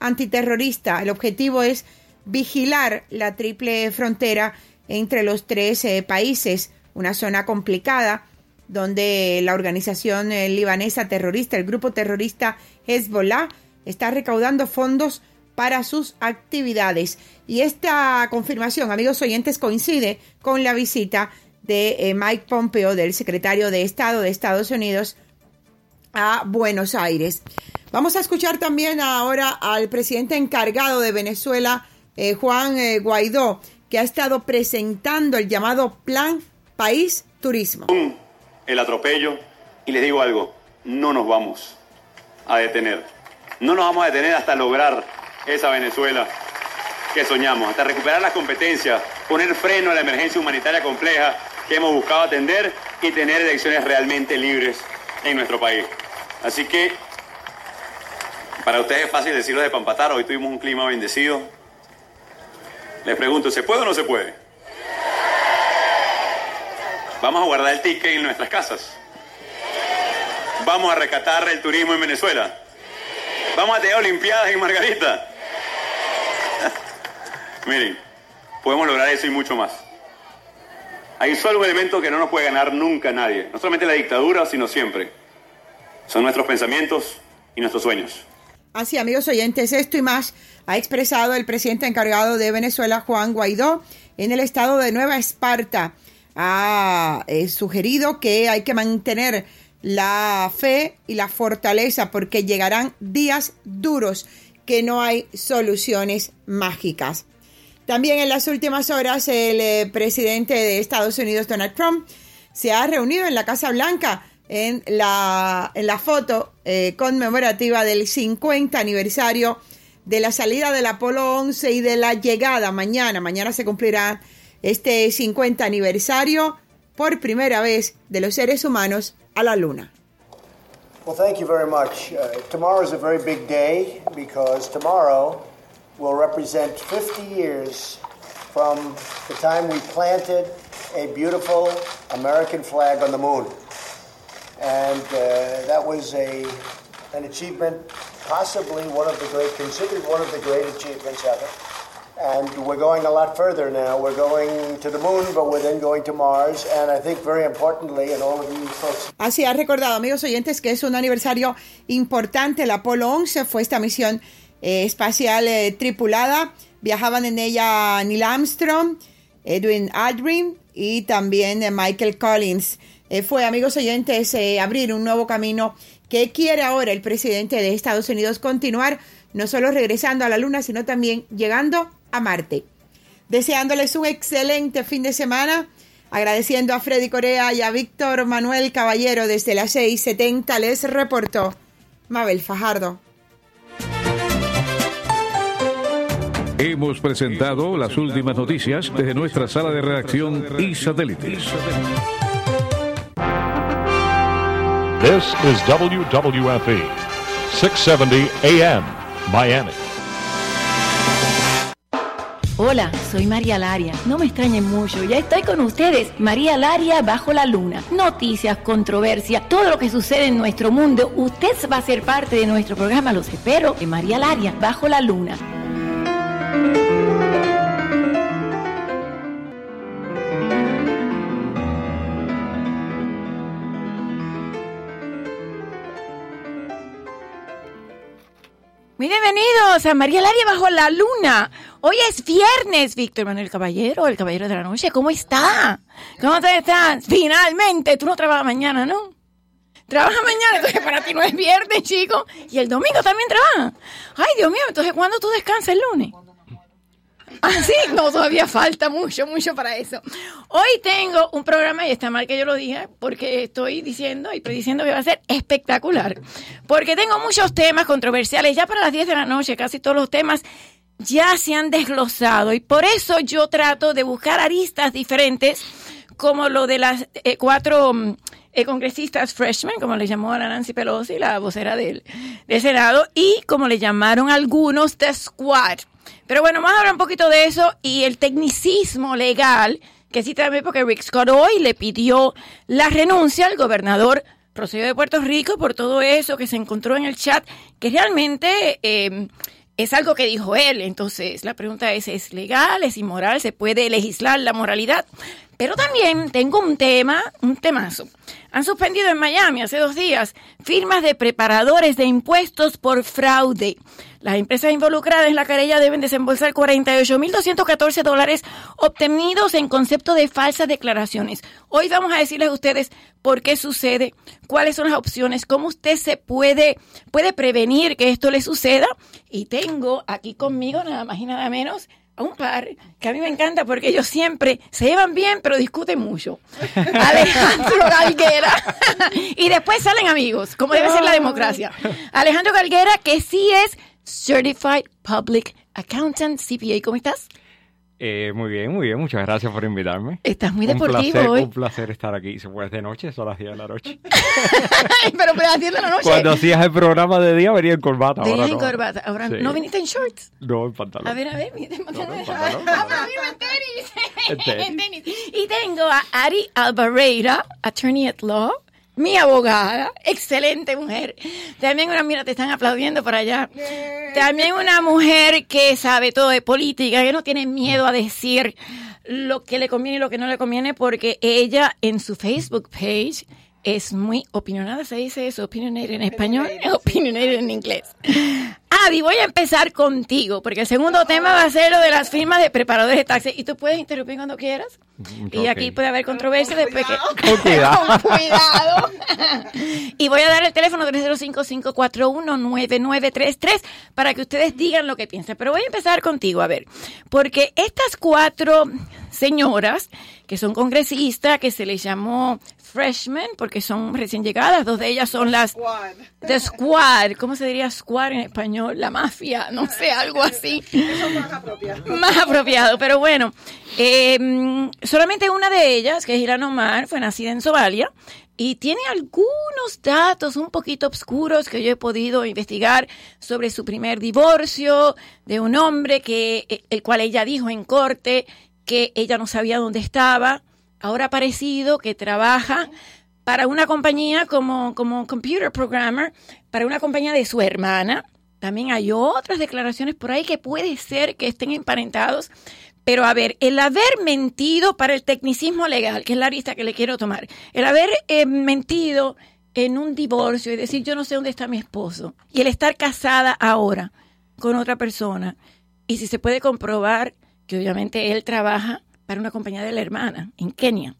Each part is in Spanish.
antiterrorista. El objetivo es vigilar la triple frontera entre los tres eh, países, una zona complicada donde la organización eh, libanesa terrorista, el grupo terrorista Hezbollah, está recaudando fondos para sus actividades. Y esta confirmación, amigos oyentes, coincide con la visita de eh, Mike Pompeo, del secretario de Estado de Estados Unidos, a Buenos Aires. Vamos a escuchar también ahora al presidente encargado de Venezuela, eh, Juan Guaidó, que ha estado presentando el llamado Plan País Turismo el atropello y les digo algo, no nos vamos a detener. No nos vamos a detener hasta lograr esa Venezuela que soñamos, hasta recuperar las competencias, poner freno a la emergencia humanitaria compleja que hemos buscado atender y tener elecciones realmente libres en nuestro país. Así que, para ustedes es fácil decirlo de Pampatar, hoy tuvimos un clima bendecido. Les pregunto, ¿se puede o no se puede? Vamos a guardar el ticket en nuestras casas. Vamos a recatar el turismo en Venezuela. Vamos a tener Olimpiadas en Margarita. Miren, podemos lograr eso y mucho más. Hay solo un elemento que no nos puede ganar nunca nadie. No solamente la dictadura, sino siempre. Son nuestros pensamientos y nuestros sueños. Así, amigos oyentes, esto y más ha expresado el presidente encargado de Venezuela, Juan Guaidó, en el estado de Nueva Esparta ha eh, sugerido que hay que mantener la fe y la fortaleza porque llegarán días duros que no hay soluciones mágicas. También en las últimas horas el eh, presidente de Estados Unidos, Donald Trump, se ha reunido en la Casa Blanca en la, en la foto eh, conmemorativa del 50 aniversario de la salida del Apolo 11 y de la llegada mañana. Mañana se cumplirá este 50 aniversario por primera vez de los seres humanos a la luna. Well, thank you very much. Uh, tomorrow is a very big day because tomorrow will represent 50 years from the time we planted a beautiful American flag on the moon. And uh, that was a, an achievement, possibly one of the great, considered one of the great achievements ever. And we're going a lot further now. We're going to the moon, but we're then going to Mars. And I think very importantly, and all of you folks. Así ha recordado, amigos oyentes, que es un aniversario importante. El Apolo 11 fue esta misión eh, espacial eh, tripulada. Viajaban en ella Neil Armstrong, Edwin Aldrin y también eh, Michael Collins. Eh, fue, amigos oyentes, eh, abrir un nuevo camino que quiere ahora el presidente de Estados Unidos continuar, no solo regresando a la Luna, sino también llegando a Marte. Deseándoles un excelente fin de semana, agradeciendo a Freddy Corea y a Víctor Manuel Caballero desde las 6:70, les reportó Mabel Fajardo. Hemos presentado las últimas noticias desde nuestra sala de redacción y satélites. This is WWFE, 670 AM, Miami. Hola, soy María Laria. No me extrañen mucho, ya estoy con ustedes. María Laria bajo la luna. Noticias, controversia, todo lo que sucede en nuestro mundo. Usted va a ser parte de nuestro programa, los espero, en María Laria bajo la luna. Bienvenidos a María Laria bajo la luna. Hoy es viernes, Víctor Manuel Caballero, el caballero de la noche. ¿Cómo está? ¿Cómo te estás? Finalmente, tú no trabajas mañana, ¿no? Trabajas mañana, entonces para ti no es viernes, chico. Y el domingo también trabaja. Ay, Dios mío, entonces ¿cuándo tú descansas el lunes? Ah, sí, no, todavía falta mucho, mucho para eso. Hoy tengo un programa, y está mal que yo lo diga, porque estoy diciendo y estoy que va a ser espectacular. Porque tengo muchos temas controversiales. Ya para las 10 de la noche, casi todos los temas ya se han desglosado. Y por eso yo trato de buscar aristas diferentes, como lo de las eh, cuatro mm, eh, congresistas freshmen, como le llamó a Nancy Pelosi, la vocera del, del Senado, y como le llamaron algunos, The Squad. Pero bueno, vamos a hablar un poquito de eso y el tecnicismo legal, que sí también porque Rick Scott hoy le pidió la renuncia al gobernador procedido de Puerto Rico por todo eso que se encontró en el chat, que realmente eh, es algo que dijo él. Entonces, la pregunta es, ¿es legal? ¿Es inmoral? ¿Se puede legislar la moralidad? Pero también tengo un tema, un temazo. Han suspendido en Miami hace dos días firmas de preparadores de impuestos por fraude. Las empresas involucradas en la querella deben desembolsar 48.214 dólares obtenidos en concepto de falsas declaraciones. Hoy vamos a decirles a ustedes por qué sucede, cuáles son las opciones, cómo usted se puede, puede prevenir que esto le suceda. Y tengo aquí conmigo nada más y nada menos a un par que a mí me encanta porque ellos siempre se llevan bien pero discuten mucho. Alejandro Galguera y después salen amigos, como debe ser la democracia. Alejandro Galguera que sí es Certified Public Accountant CPA, ¿cómo estás? Eh, muy bien, muy bien. Muchas gracias por invitarme. Estás muy un deportivo placer, hoy. Un placer estar aquí. Se puede de noche, son las 10 de la noche. pero me das 10 de la noche. Cuando hacías el programa de día venía en corbata. Ahora en no. corbata. Ahora Sí. no viniste en shorts. No, en pantalón. A ver, a ver, mira, No, no, mira. pantalón, Ah, pantalón. en. En tenis. En tenis. Y tengo a Ari Alvareira, attorney at law, mi abogada, excelente mujer. También una, mira, te están aplaudiendo por allá. También una mujer que sabe todo de política, que no tiene miedo a decir lo que le conviene y lo que no le conviene, porque ella en su Facebook page es muy opinionada, se dice eso, opinionated en español, opinionated en inglés. Adi, voy a empezar contigo, porque el segundo tema va a ser lo de las firmas de preparadores de taxis. Y tú puedes interrumpir cuando quieras. Y aquí puede haber controversia después que... Con cuidado. Con cuidado. y voy a dar el teléfono 305-541-9933 para que ustedes digan lo que piensan. Pero voy a empezar contigo, a ver. Porque estas cuatro señoras, que son congresistas, que se les llamó freshmen, porque son recién llegadas, dos de ellas son las... The Squad. ¿Cómo se diría squad en español? La mafia, no sé, algo así. más apropiado. pero bueno. eh, solamente una de ellas, que es Ilan Omar, fue nacida en Somalia y tiene algunos datos un poquito oscuros que yo he podido investigar sobre su primer divorcio de un hombre que eh, el cual ella dijo en corte que ella no sabía dónde estaba. Ahora ha parecido que trabaja para una compañía como, como computer programmer, para una compañía de su hermana. También hay otras declaraciones por ahí que puede ser que estén emparentados. Pero a ver, el haber mentido para el tecnicismo legal, que es la lista que le quiero tomar, el haber eh, mentido en un divorcio y decir yo no sé dónde está mi esposo, y el estar casada ahora con otra persona, y si se puede comprobar que obviamente él trabaja para una compañía de la hermana en Kenia,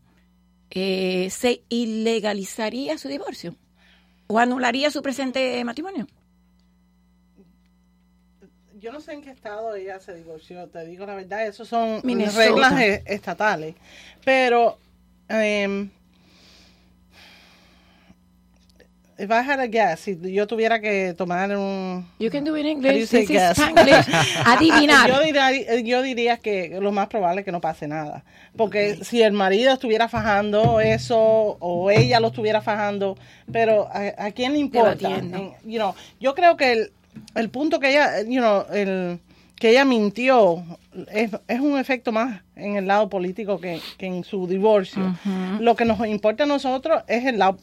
eh, ¿se ilegalizaría su divorcio? ¿O anularía su presente matrimonio? Yo no sé en qué estado ella se divorció, te digo la verdad, eso son Minnesota. reglas eh, estatales. Pero, em, if I had a guess, si yo tuviera que tomar un... You can do it in English. This is guess? Spanglish. Adivinar. Yo diría, yo diría que lo más probable es que no pase nada. Porque si el marido estuviera fajando eso o ella lo estuviera fajando, pero ¿a, a quién le importa? En- you know, yo creo que el, el punto que ella, you know, el, que ella mintió es, es un efecto más en el lado político que, que en su divorcio. Lo que nos importa a nosotros es el lado...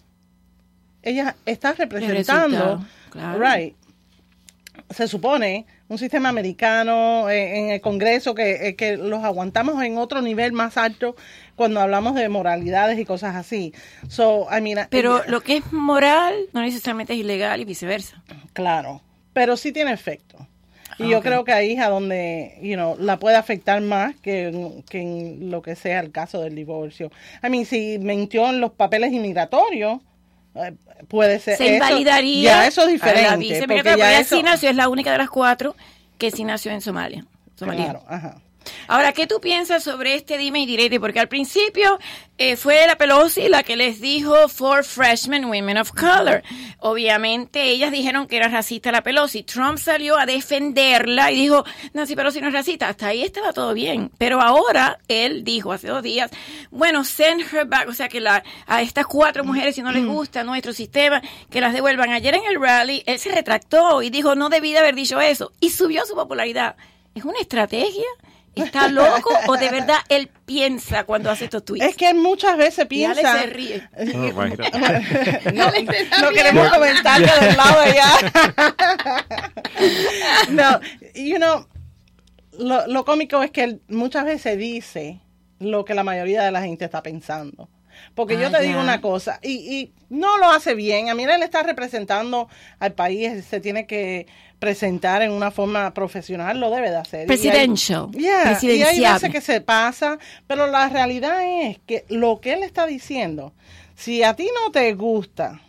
Ella está representando... claro. Right se supone, un sistema americano eh, en el Congreso que, eh, que los aguantamos en otro nivel más alto cuando hablamos de moralidades y cosas así. So, I mean, Pero lo que es moral no necesariamente es ilegal y viceversa. claro, pero sí tiene efecto. Y Ah, yo creo que ahí es a donde, you know, la puede afectar más que, en- que en lo que sea el caso del divorcio. I mean, si mintió en los papeles inmigratorios, puede ser. Se eso- invalidaría. Ya eso es la diferente. viceministra, porque ya eso- sí nació, es la única de las cuatro que sí nació en Somalia. Somalia. Claro, ajá. Ahora, ¿qué tú piensas sobre este dime y direte? Porque al principio eh, fue la Pelosi la que les dijo for freshmen women of color. Obviamente ellas dijeron que era racista la Pelosi. Trump salió a defenderla y dijo, Nancy Pelosi no es racista. Hasta ahí estaba todo bien. Pero ahora él dijo hace dos días, bueno, send her back. O sea, que la, a estas cuatro mujeres, si no les gusta nuestro sistema, que las devuelvan. Ayer en el rally, él se retractó y dijo, no debí de haber dicho eso. Y subió su popularidad. ¿Es una estrategia? ¿Está loco o de verdad él piensa cuando hace estos tweets? Es que muchas veces Y Alex piensa. se ríe. No, imagínate. no, no queremos comentarios del lado de allá. no, you know, lo, lo cómico es que él muchas veces dice lo que la mayoría de la gente está pensando. Porque yo Ah, te digo ya. una cosa, y, y no lo hace bien. A mí él está representando al país, se tiene que presentar en una forma profesional, lo debe de hacer. Y hay- Presidential. Yeah, y hay veces que se pasa, pero la realidad es que lo que él está diciendo, si a ti no te gusta,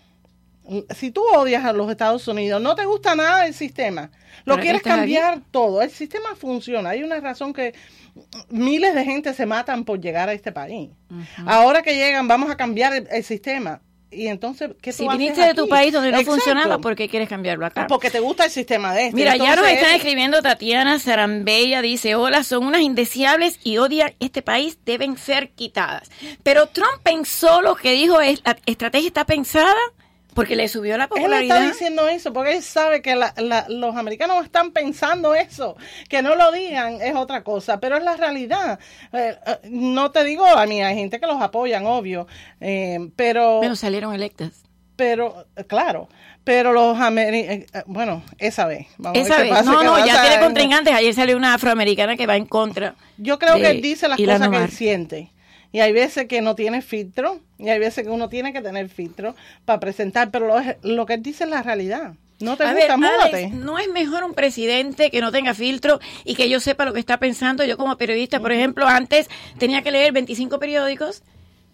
si tú odias a los Estados Unidos, no te gusta nada del sistema, lo quieres cambiar todo, el sistema funciona, hay una razón que miles de gente se matan por llegar a este país. Ahora que llegan, vamos a cambiar el, el sistema. Y entonces, ¿qué tú Si haces viniste de tu país donde no Exacto. funcionaba, ¿por qué quieres cambiarlo acá? Porque te gusta el sistema de este. Mira, ya nos están escribiendo Tatiana Sarambella, dice, hola, son unas indeseables y odian este país, deben ser quitadas. Pero Trump pensó lo que dijo, es, la estrategia está pensada porque le subió la Él popularidad. está diciendo eso porque él sabe que la- la- los americanos están pensando eso. Que no lo digan es otra cosa, pero es la realidad. Eh, eh, no te digo, a mí hay gente que los apoyan, obvio, eh, pero, Bueno, salieron electas. pero, eh, claro, pero los americanos, bueno, esa vez. Vamos a ver Esa qué vez, pasa, no, no, ya tiene contrincantes. Ayer salió una afroamericana que va en contra. Yo creo de que él dice las cosas que él siente. Y hay veces que no tiene filtro, y hay veces que uno tiene que tener filtro para presentar, pero lo, lo que él dice es la realidad. No te A gusta, ver. Alex, no es mejor un presidente que no tenga filtro y que yo sepa lo que está pensando. Yo como periodista, por ejemplo, antes tenía que leer 25 periódicos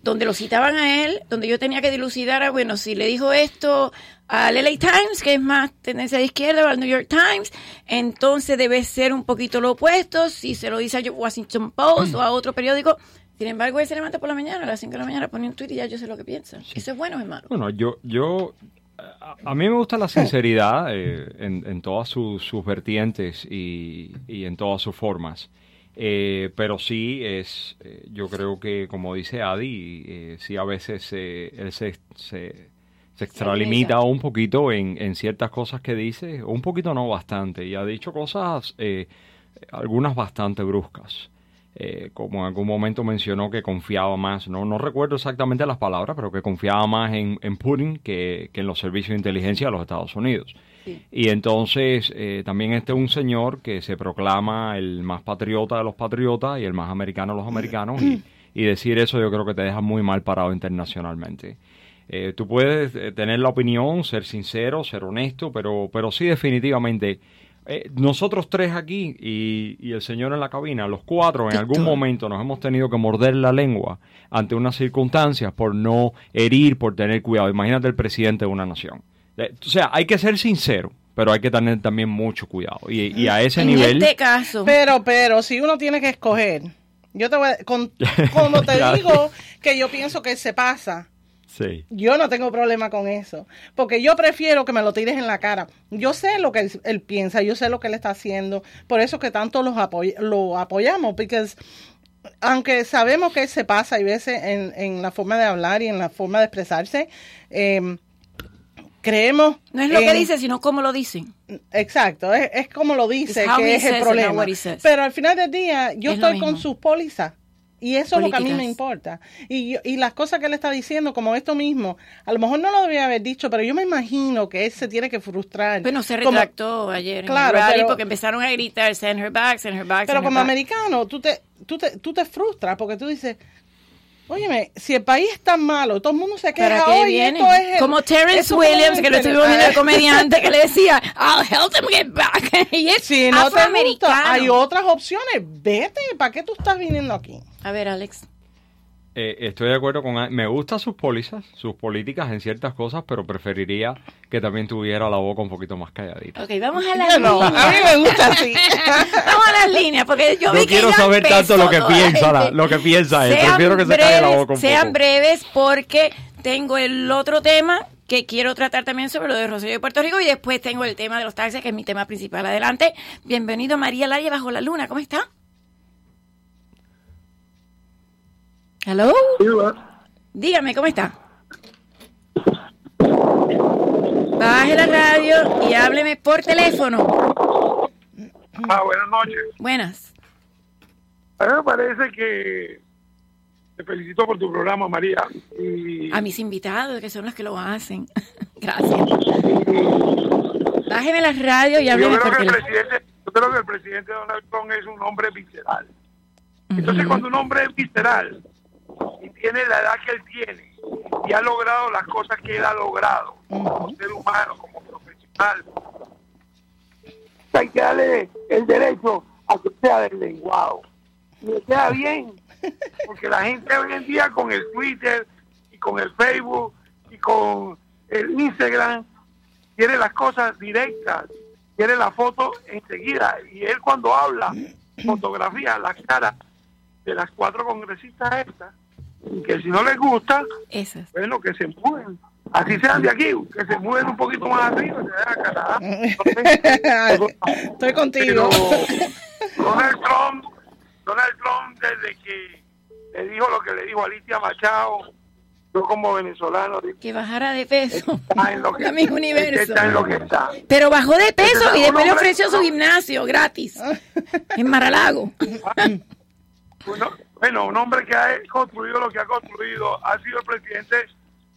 donde lo citaban a él, donde yo tenía que dilucidar, a, bueno, si le dijo esto al LA Times, que es más tendencia de izquierda, o al New York Times, entonces debe ser un poquito lo opuesto, si se lo dice a Washington Post o a otro periódico. Sin embargo, él se levanta por la mañana, a las 5 de la mañana, pone un tweet y ya yo sé lo que piensa. ¿Eso es bueno o es malo? Bueno, yo, yo, a, a mí me gusta la sinceridad eh, en, en todas sus, sus vertientes y, y en todas sus formas. Eh, pero sí es, eh, yo creo que como dice Adi, sí a veces él se, se, se extralimita un poquito en, en ciertas cosas que dice, un poquito no bastante, y ha dicho cosas, algunas bastante bruscas. Eh, como en algún momento mencionó que confiaba más, no, no recuerdo exactamente las palabras, pero que confiaba más en, en Putin que, que en los servicios de inteligencia de los Estados Unidos. Y entonces eh, también este es un señor que se proclama el más patriota de los patriotas y el más americano de los americanos y, y decir eso yo creo que te deja muy mal parado internacionalmente. Eh, tú puedes eh, tener la opinión, ser sincero, ser honesto, pero, pero sí definitivamente eh, nosotros tres aquí y, y el señor en la cabina, los cuatro en algún momento nos hemos tenido que morder la lengua ante unas circunstancias por no herir, por tener cuidado. Imagínate el presidente de una nación. Eh, O sea, hay que ser sincero, pero hay que tener también mucho cuidado. Y, y a ese en nivel... este caso, Pero, pero, si uno tiene que escoger, yo te voy a, con- como te digo que yo pienso que se pasa, Sí. yo no tengo problema con eso, porque yo prefiero que me lo tires en la cara. Yo sé lo que él, él piensa, yo sé lo que él está haciendo, por eso que tanto los apoy- lo apoyamos, porque aunque sabemos que él se pasa y veces en, en la forma de hablar y en la forma de expresarse, eh, creemos... no es lo que dice, sino cómo lo dicen. Exacto, es, es como lo dice, It's how que he es says el problema. Pero al final del día, yo Es estoy con sus pólizas. Y eso es lo que a mí me importa. Y, yo- y las cosas que él está diciendo, como esto mismo, a lo mejor no lo debía haber dicho, pero yo me imagino que él se tiene que frustrar. Bueno, se Como- retractó ayer Claro, en el rally pero- porque empezaron a gritar, send her back, send her back, pero her como back". americano, tú te, tú, te, tú te frustras porque tú dices, óyeme, si el país es tan malo, todo el mundo se queja ¿Para qué hoy, esto es el- Como Terrence Williams, que lo estuvimos viendo el comediante, que le decía, I'll help them get back. y es Si no te gusta, hay otras opciones. Vete, ¿para qué tú estás viniendo aquí? A ver, Alex. Eh, estoy de acuerdo con... Me gustan sus pólizas, sus políticas en ciertas cosas, pero preferiría que también tuviera la boca un poquito más calladita. Ok, vamos a las No, líneas. a mí me gusta así. Vamos a las líneas, porque yo vi No que quiero saber tanto lo que piensa, la- lo que piensa él. Sean Prefiero que se calle la breves, boca un Sean poco. breves porque tengo el otro tema que quiero tratar también sobre lo de Rosario de Puerto Rico y después tengo el tema de los taxis, que es mi tema principal. Adelante. Bienvenido María Laria bajo la luna. ¿Cómo está? Hello. Dígame, ¿cómo está? Baje la radio y hábleme por teléfono. Ah, buenas noches. Buenas. A mí me parece que te felicito por tu programa, María. Y A mis invitados, que son los que lo hacen. Gracias. Bájeme la radio y yo hábleme creo, por que el teléfono. presidente, yo creo que el presidente Donald Trump es un hombre visceral. Entonces, cuando un hombre es visceral y tiene la edad que él tiene y ha logrado las cosas que él ha logrado como ser humano, como profesional, hay que darle el derecho a que sea deslenguado. Y le queda bien, porque la gente hoy en día con el Twitter y con el Facebook y con el Instagram quiere las cosas directas, quiere la foto enseguida. Y él cuando habla, fotografía la cara de las cuatro congresistas estas, que si no les gusta, Esas. bueno, que se mueven. Así sean de aquí, que se mueven un poquito más arriba, se vayan a Canadá. Estoy contigo. Pero Donald Trump, Donald Trump desde que le dijo lo que le dijo a Alicia Machado, yo como venezolano digo, Que bajara de peso. está en lo que, universo. está en lo que está. Pero bajó de peso y es después le ofreció su gimnasio gratis en Maralago. Uno- bueno, un hombre que ha construido lo que ha construido, ha sido el presidente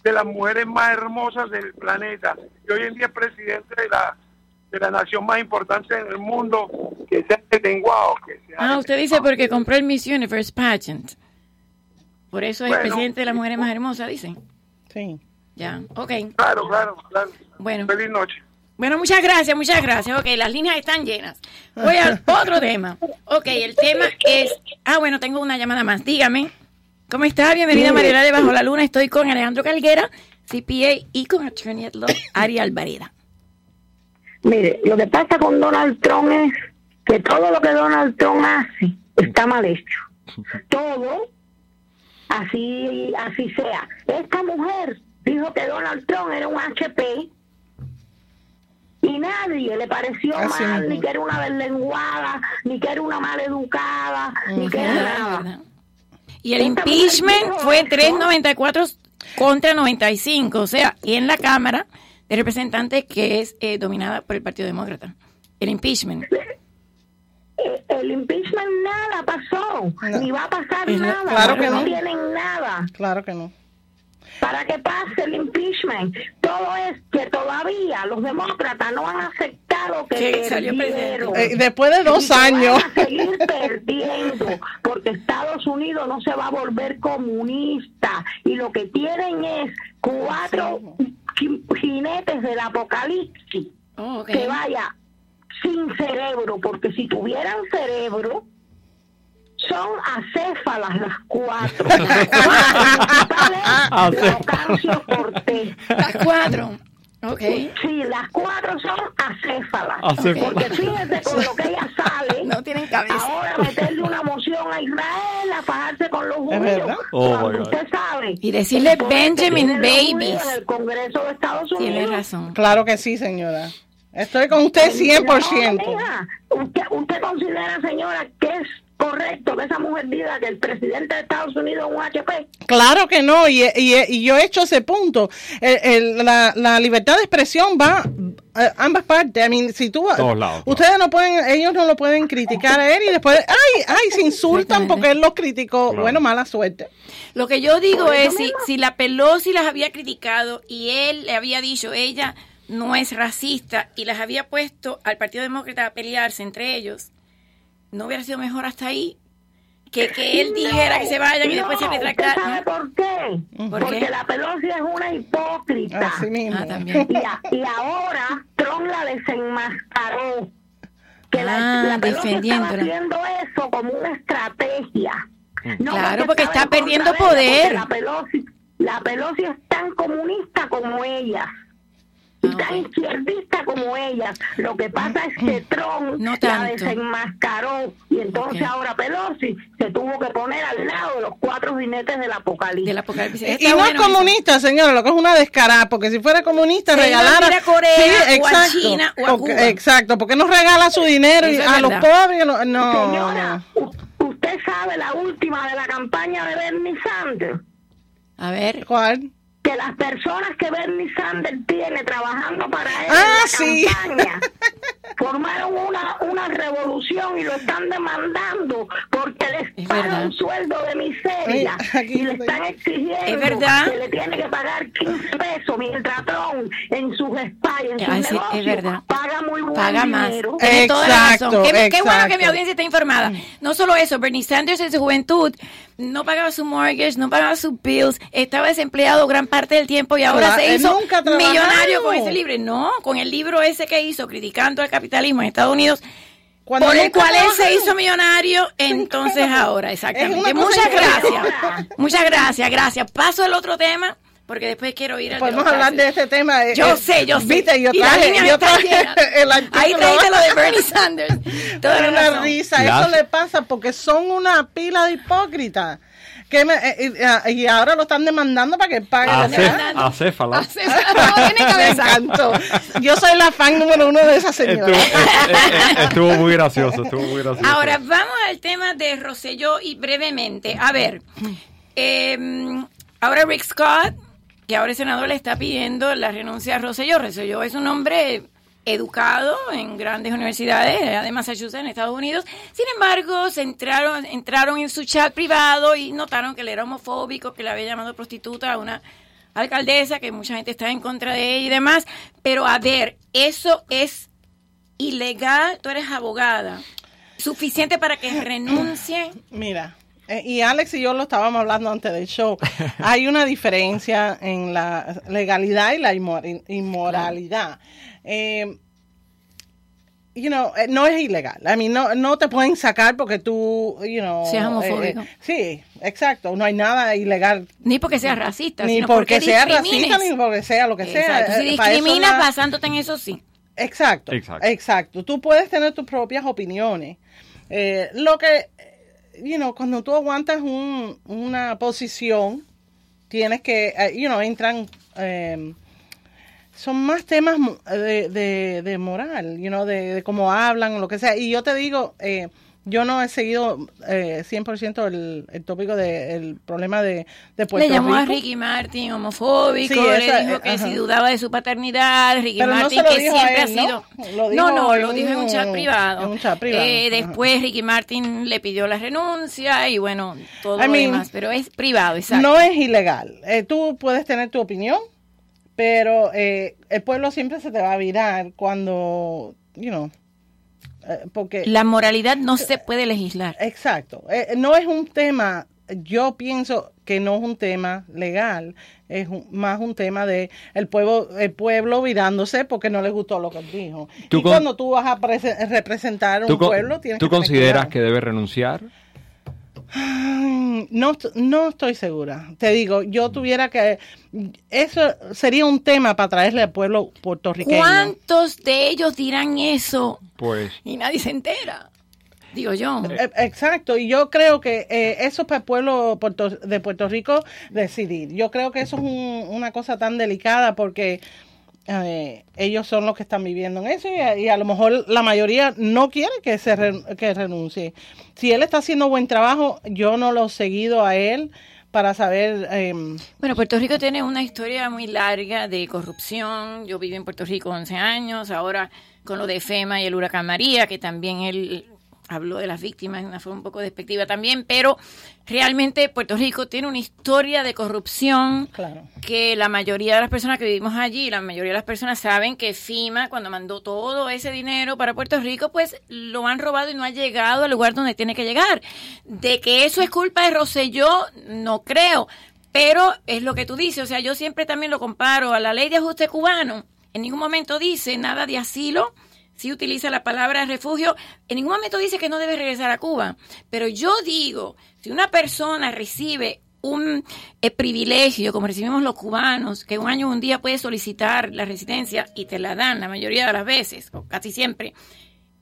de las mujeres más hermosas del planeta y hoy en día es presidente de la de la nación más importante en el mundo que se ha deslenguado, que se ha Ah, usted dice porque compró el Miss Universe pageant. Por eso es el presidente de las mujeres más hermosas, dicen. Sí. Ya, ok. Claro, claro, claro. Bueno. Feliz noche. Bueno, muchas gracias, muchas gracias. Ok, las líneas están llenas. Voy al otro tema. Ok, el tema es... Ah, bueno, tengo una llamada más. Dígame. ¿Cómo está? Bienvenida a Mariela de Bajo la Luna. Estoy con Alejandro Calguera, CPA, y con Attorney at Law, Ari Alvareda. Mire, lo que pasa con Donald Trump es que todo lo que Donald Trump hace está mal hecho. Todo, así, así sea. Esta mujer dijo que Donald Trump era un HP nadie le pareció Así mal, ni que era una deslenguada, ni que era una maleducada, ni que era nada. Y el impeachment fue 394 contra 95, o sea, y en la Cámara de Representantes que es eh, dominada por el Partido Demócrata. El impeachment. Eh, El impeachment nada pasó, ni va a pasar nada, claro porque que no no. tienen nada. Claro que no. Para que pase el impeachment. Todo es que todavía los demócratas no han aceptado que, Que salió perdieron. Eh, después de dos Y que van años. a seguir perdiendo porque Estados Unidos no se va a volver comunista y lo que tienen es cuatro ji- jinetes del apocalipsis Oh, que vaya sin cerebro porque si tuvieran cerebro son acéfalas las cuatro. Las cuatro Ocasio Cortés. Las cuatro. Ok. Sí, las cuatro son acéfalas. Acéfalas. Porque fíjense con lo que ella sale. No tienen cabeza. Ahora meterle una moción a Israel, a fajarse con los judíos. verdad? Oh, usted sabe. Y decirle Benjamin Babies. En el Congreso de Estados Unidos. Tienes razón. Claro que sí, señora. Estoy con usted 100%. No, mija, usted, usted considera, señora, que es correcto que esa mujer diga que el presidente de Estados Unidos es un HP. Claro que no, y, y- y yo he hecho ese punto. El- el- la, la libertad de expresión va a ambas partes. I mean, si tú, Todos lados, ustedes no pueden, ellos no lo pueden criticar a él y después, ay, ay, se insultan porque él los criticó. Claro. Bueno, mala suerte. Lo que yo digo es, si, si la Pelosi las había criticado y él le había dicho, ella no es racista y las había puesto al Partido Demócrata a pelearse entre ellos, ¿no hubiera sido mejor hasta ahí? Que, que él dijera que se vayan y después se no, ¿Usted retractara. sabe por qué? ¿Por Porque qué? la Pelosi es una hipócrita. Así mismo. Ah, también. Y, a- y ahora Trump la desenmascaró. Que la, Ah, la estaba defendiéndola. haciendo eso como una estrategia. No Claro, porque estaba está en perdiendo poder. porque La Pelosi, la Pelosi es tan comunista como ella. Y Ah, tan izquierdista como ellas. Lo que pasa es que Trump No la desenmascaró y entonces ahora Pelosi se tuvo que poner al lado de los cuatro jinetes del apocalipsis. Del apocalipsis. Y no bueno es eso. comunista, señora, lo que es una descarada, porque si fuera comunista Se iba a regalara a Corea, o a China, o a Porque- Cuba. exacto, porque no regala su dinero es a los pobres, no, no, Señora, usted sabe la última de la campaña de Bernie Sanders. A ver, ¿Cuál? Que las personas que Bernie Sanders tiene trabajando para él Ah, en la sí. campaña formaron una, una revolución y lo están demandando porque les Es pagan un sueldo de miseria Ay, y le están exigiendo Es verdad. que le tiene que pagar 15 pesos mientras Trump en sus y en sus Ay, sí, es negocios verdad. paga muy buen paga más. dinero. Tienes toda la razón. Exacto, Qué, qué bueno que exacto. mi audiencia está informada. No solo eso, Bernie Sanders en su juventud no pagaba su mortgage, no pagaba sus bills, estaba desempleado gran parte del tiempo y ahora Claro, se él hizo millonario con ese libro. No, con el libro ese que hizo, criticando al capitalismo en Estados Unidos. Cuando por el cual él se hizo millonario, entonces ahora, exactamente. Muchas gracias. Muchas gracias, gracias. Paso al otro tema, porque después quiero ir al de Podemos los hablar de este tema. eh, Yo eh, sé, yo sé. Viste, yo Y la traje, yo traje el artículo. Ahí trajiste lo de Bernie Sanders. Toda una razón. risa, Ya eso le pasa porque son una pila de hipócritas. Que me- eh, eh, y ahora lo están demandando para que pague la cena. acéfala. No tiene cabeza. Yo soy la fan número uno de esa señora. eh, eh, eh, estuvo muy gracioso, estuvo muy gracioso. Ahora, vamos al tema de Rosselló y brevemente. A ver, eh, ahora Rick Scott, que ahora el senador le está pidiendo la renuncia a Rosselló. Rosselló es un hombre educado en grandes universidades de Massachusetts, en Estados Unidos. Sin embargo, se entraron, entraron en su chat privado y notaron que él era homofóbico, que le había llamado prostituta a una alcaldesa, que mucha gente está en contra de ella y demás. Pero a ver, eso es ilegal, tú eres abogada, suficiente para que renuncie. Mira, eh, y Alex y yo lo estábamos hablando antes del show. Hay una diferencia en la legalidad y la inmor- inmoralidad. Eh, you know, eh, no es ilegal. I mean, no, no te pueden sacar porque tú, you know. Seas homofóbico. eh, sí, exacto. No hay nada ilegal. Ni porque seas racista, Ni sino porque, sea discrimines. racista, ni porque sea lo que sea. Exacto, si discriminas la- basándote en eso, sí. Exacto, Exacto. exacto. Tú puedes tener tus propias opiniones. Eh, lo que, you know, cuando tú aguantas un- una posición, tienes que, eh, you know, entran, eh, son más temas de, de, de moral, you de, de cómo hablan o lo que sea. Y yo te digo, eh, yo no he seguido eh, 100% el, el tópico del problema de, de Puerto Le llamó a. Ricky Martin homofóbico, Sí, le dijo que ajá. si dudaba de su paternidad, Ricky Pero Martin que siempre él, ha sido... No, no, lo dijo en un chat privado. en un chat privado, Eh, después Ricky Martin le pidió la renuncia y bueno, todo I lo mean, demás, pero es privado, exacto. No es ilegal. Eh, tú puedes tener tu opinión, pero eh, el pueblo siempre se te va a virar cuando, you know, porque... La moralidad no se puede legislar. Exacto. Eh, no es un tema, yo pienso que no es un tema legal, es un- más un tema de el pueblo, el pueblo virándose porque no le gustó lo que él dijo. Tú y con- cuando tú vas a prese- representar un ¿Tú, pueblo, tienes tú que tener consideras que debe renunciar? No, no estoy segura. Te digo, yo tuviera que... Eso sería un tema para traerle al pueblo puertorriqueño. ¿Cuántos de ellos dirán eso Pues y nadie se entera? Digo yo. Eh, Exacto, y yo creo que eh, eso es para el pueblo puerto- de Puerto Rico decidir. Yo creo que eso es un- una cosa tan delicada porque eh, ellos son los que están viviendo en eso y a, lo mejor la mayoría no quiere que se re- que renuncie. Si él está haciendo buen trabajo, yo no lo he seguido a él para saber... em, Bueno, Puerto Rico tiene una historia muy larga de corrupción. Yo viví en Puerto Rico 11 años, ahora con lo de FEMA y el huracán María, que también él habló de las víctimas de una forma un poco despectiva también, pero realmente Puerto Rico tiene una historia de corrupción Claro. que la mayoría de las personas que vivimos allí, la mayoría de las personas saben que FIMA, cuando mandó todo ese dinero para Puerto Rico, pues lo han robado y no ha llegado al lugar donde tiene que llegar. De que eso es culpa de Rosselló, no creo. Pero es lo que tú dices, o sea, yo siempre también lo comparo a la ley de ajuste cubano. En ningún momento dice nada de asilo, sí utiliza la palabra refugio, en ningún momento dice que no debe regresar a Cuba. Pero yo digo, si una persona recibe un eh, privilegio, como recibimos los cubanos, que un año o un día puedes solicitar la residencia y te la dan la mayoría de las veces, o casi siempre,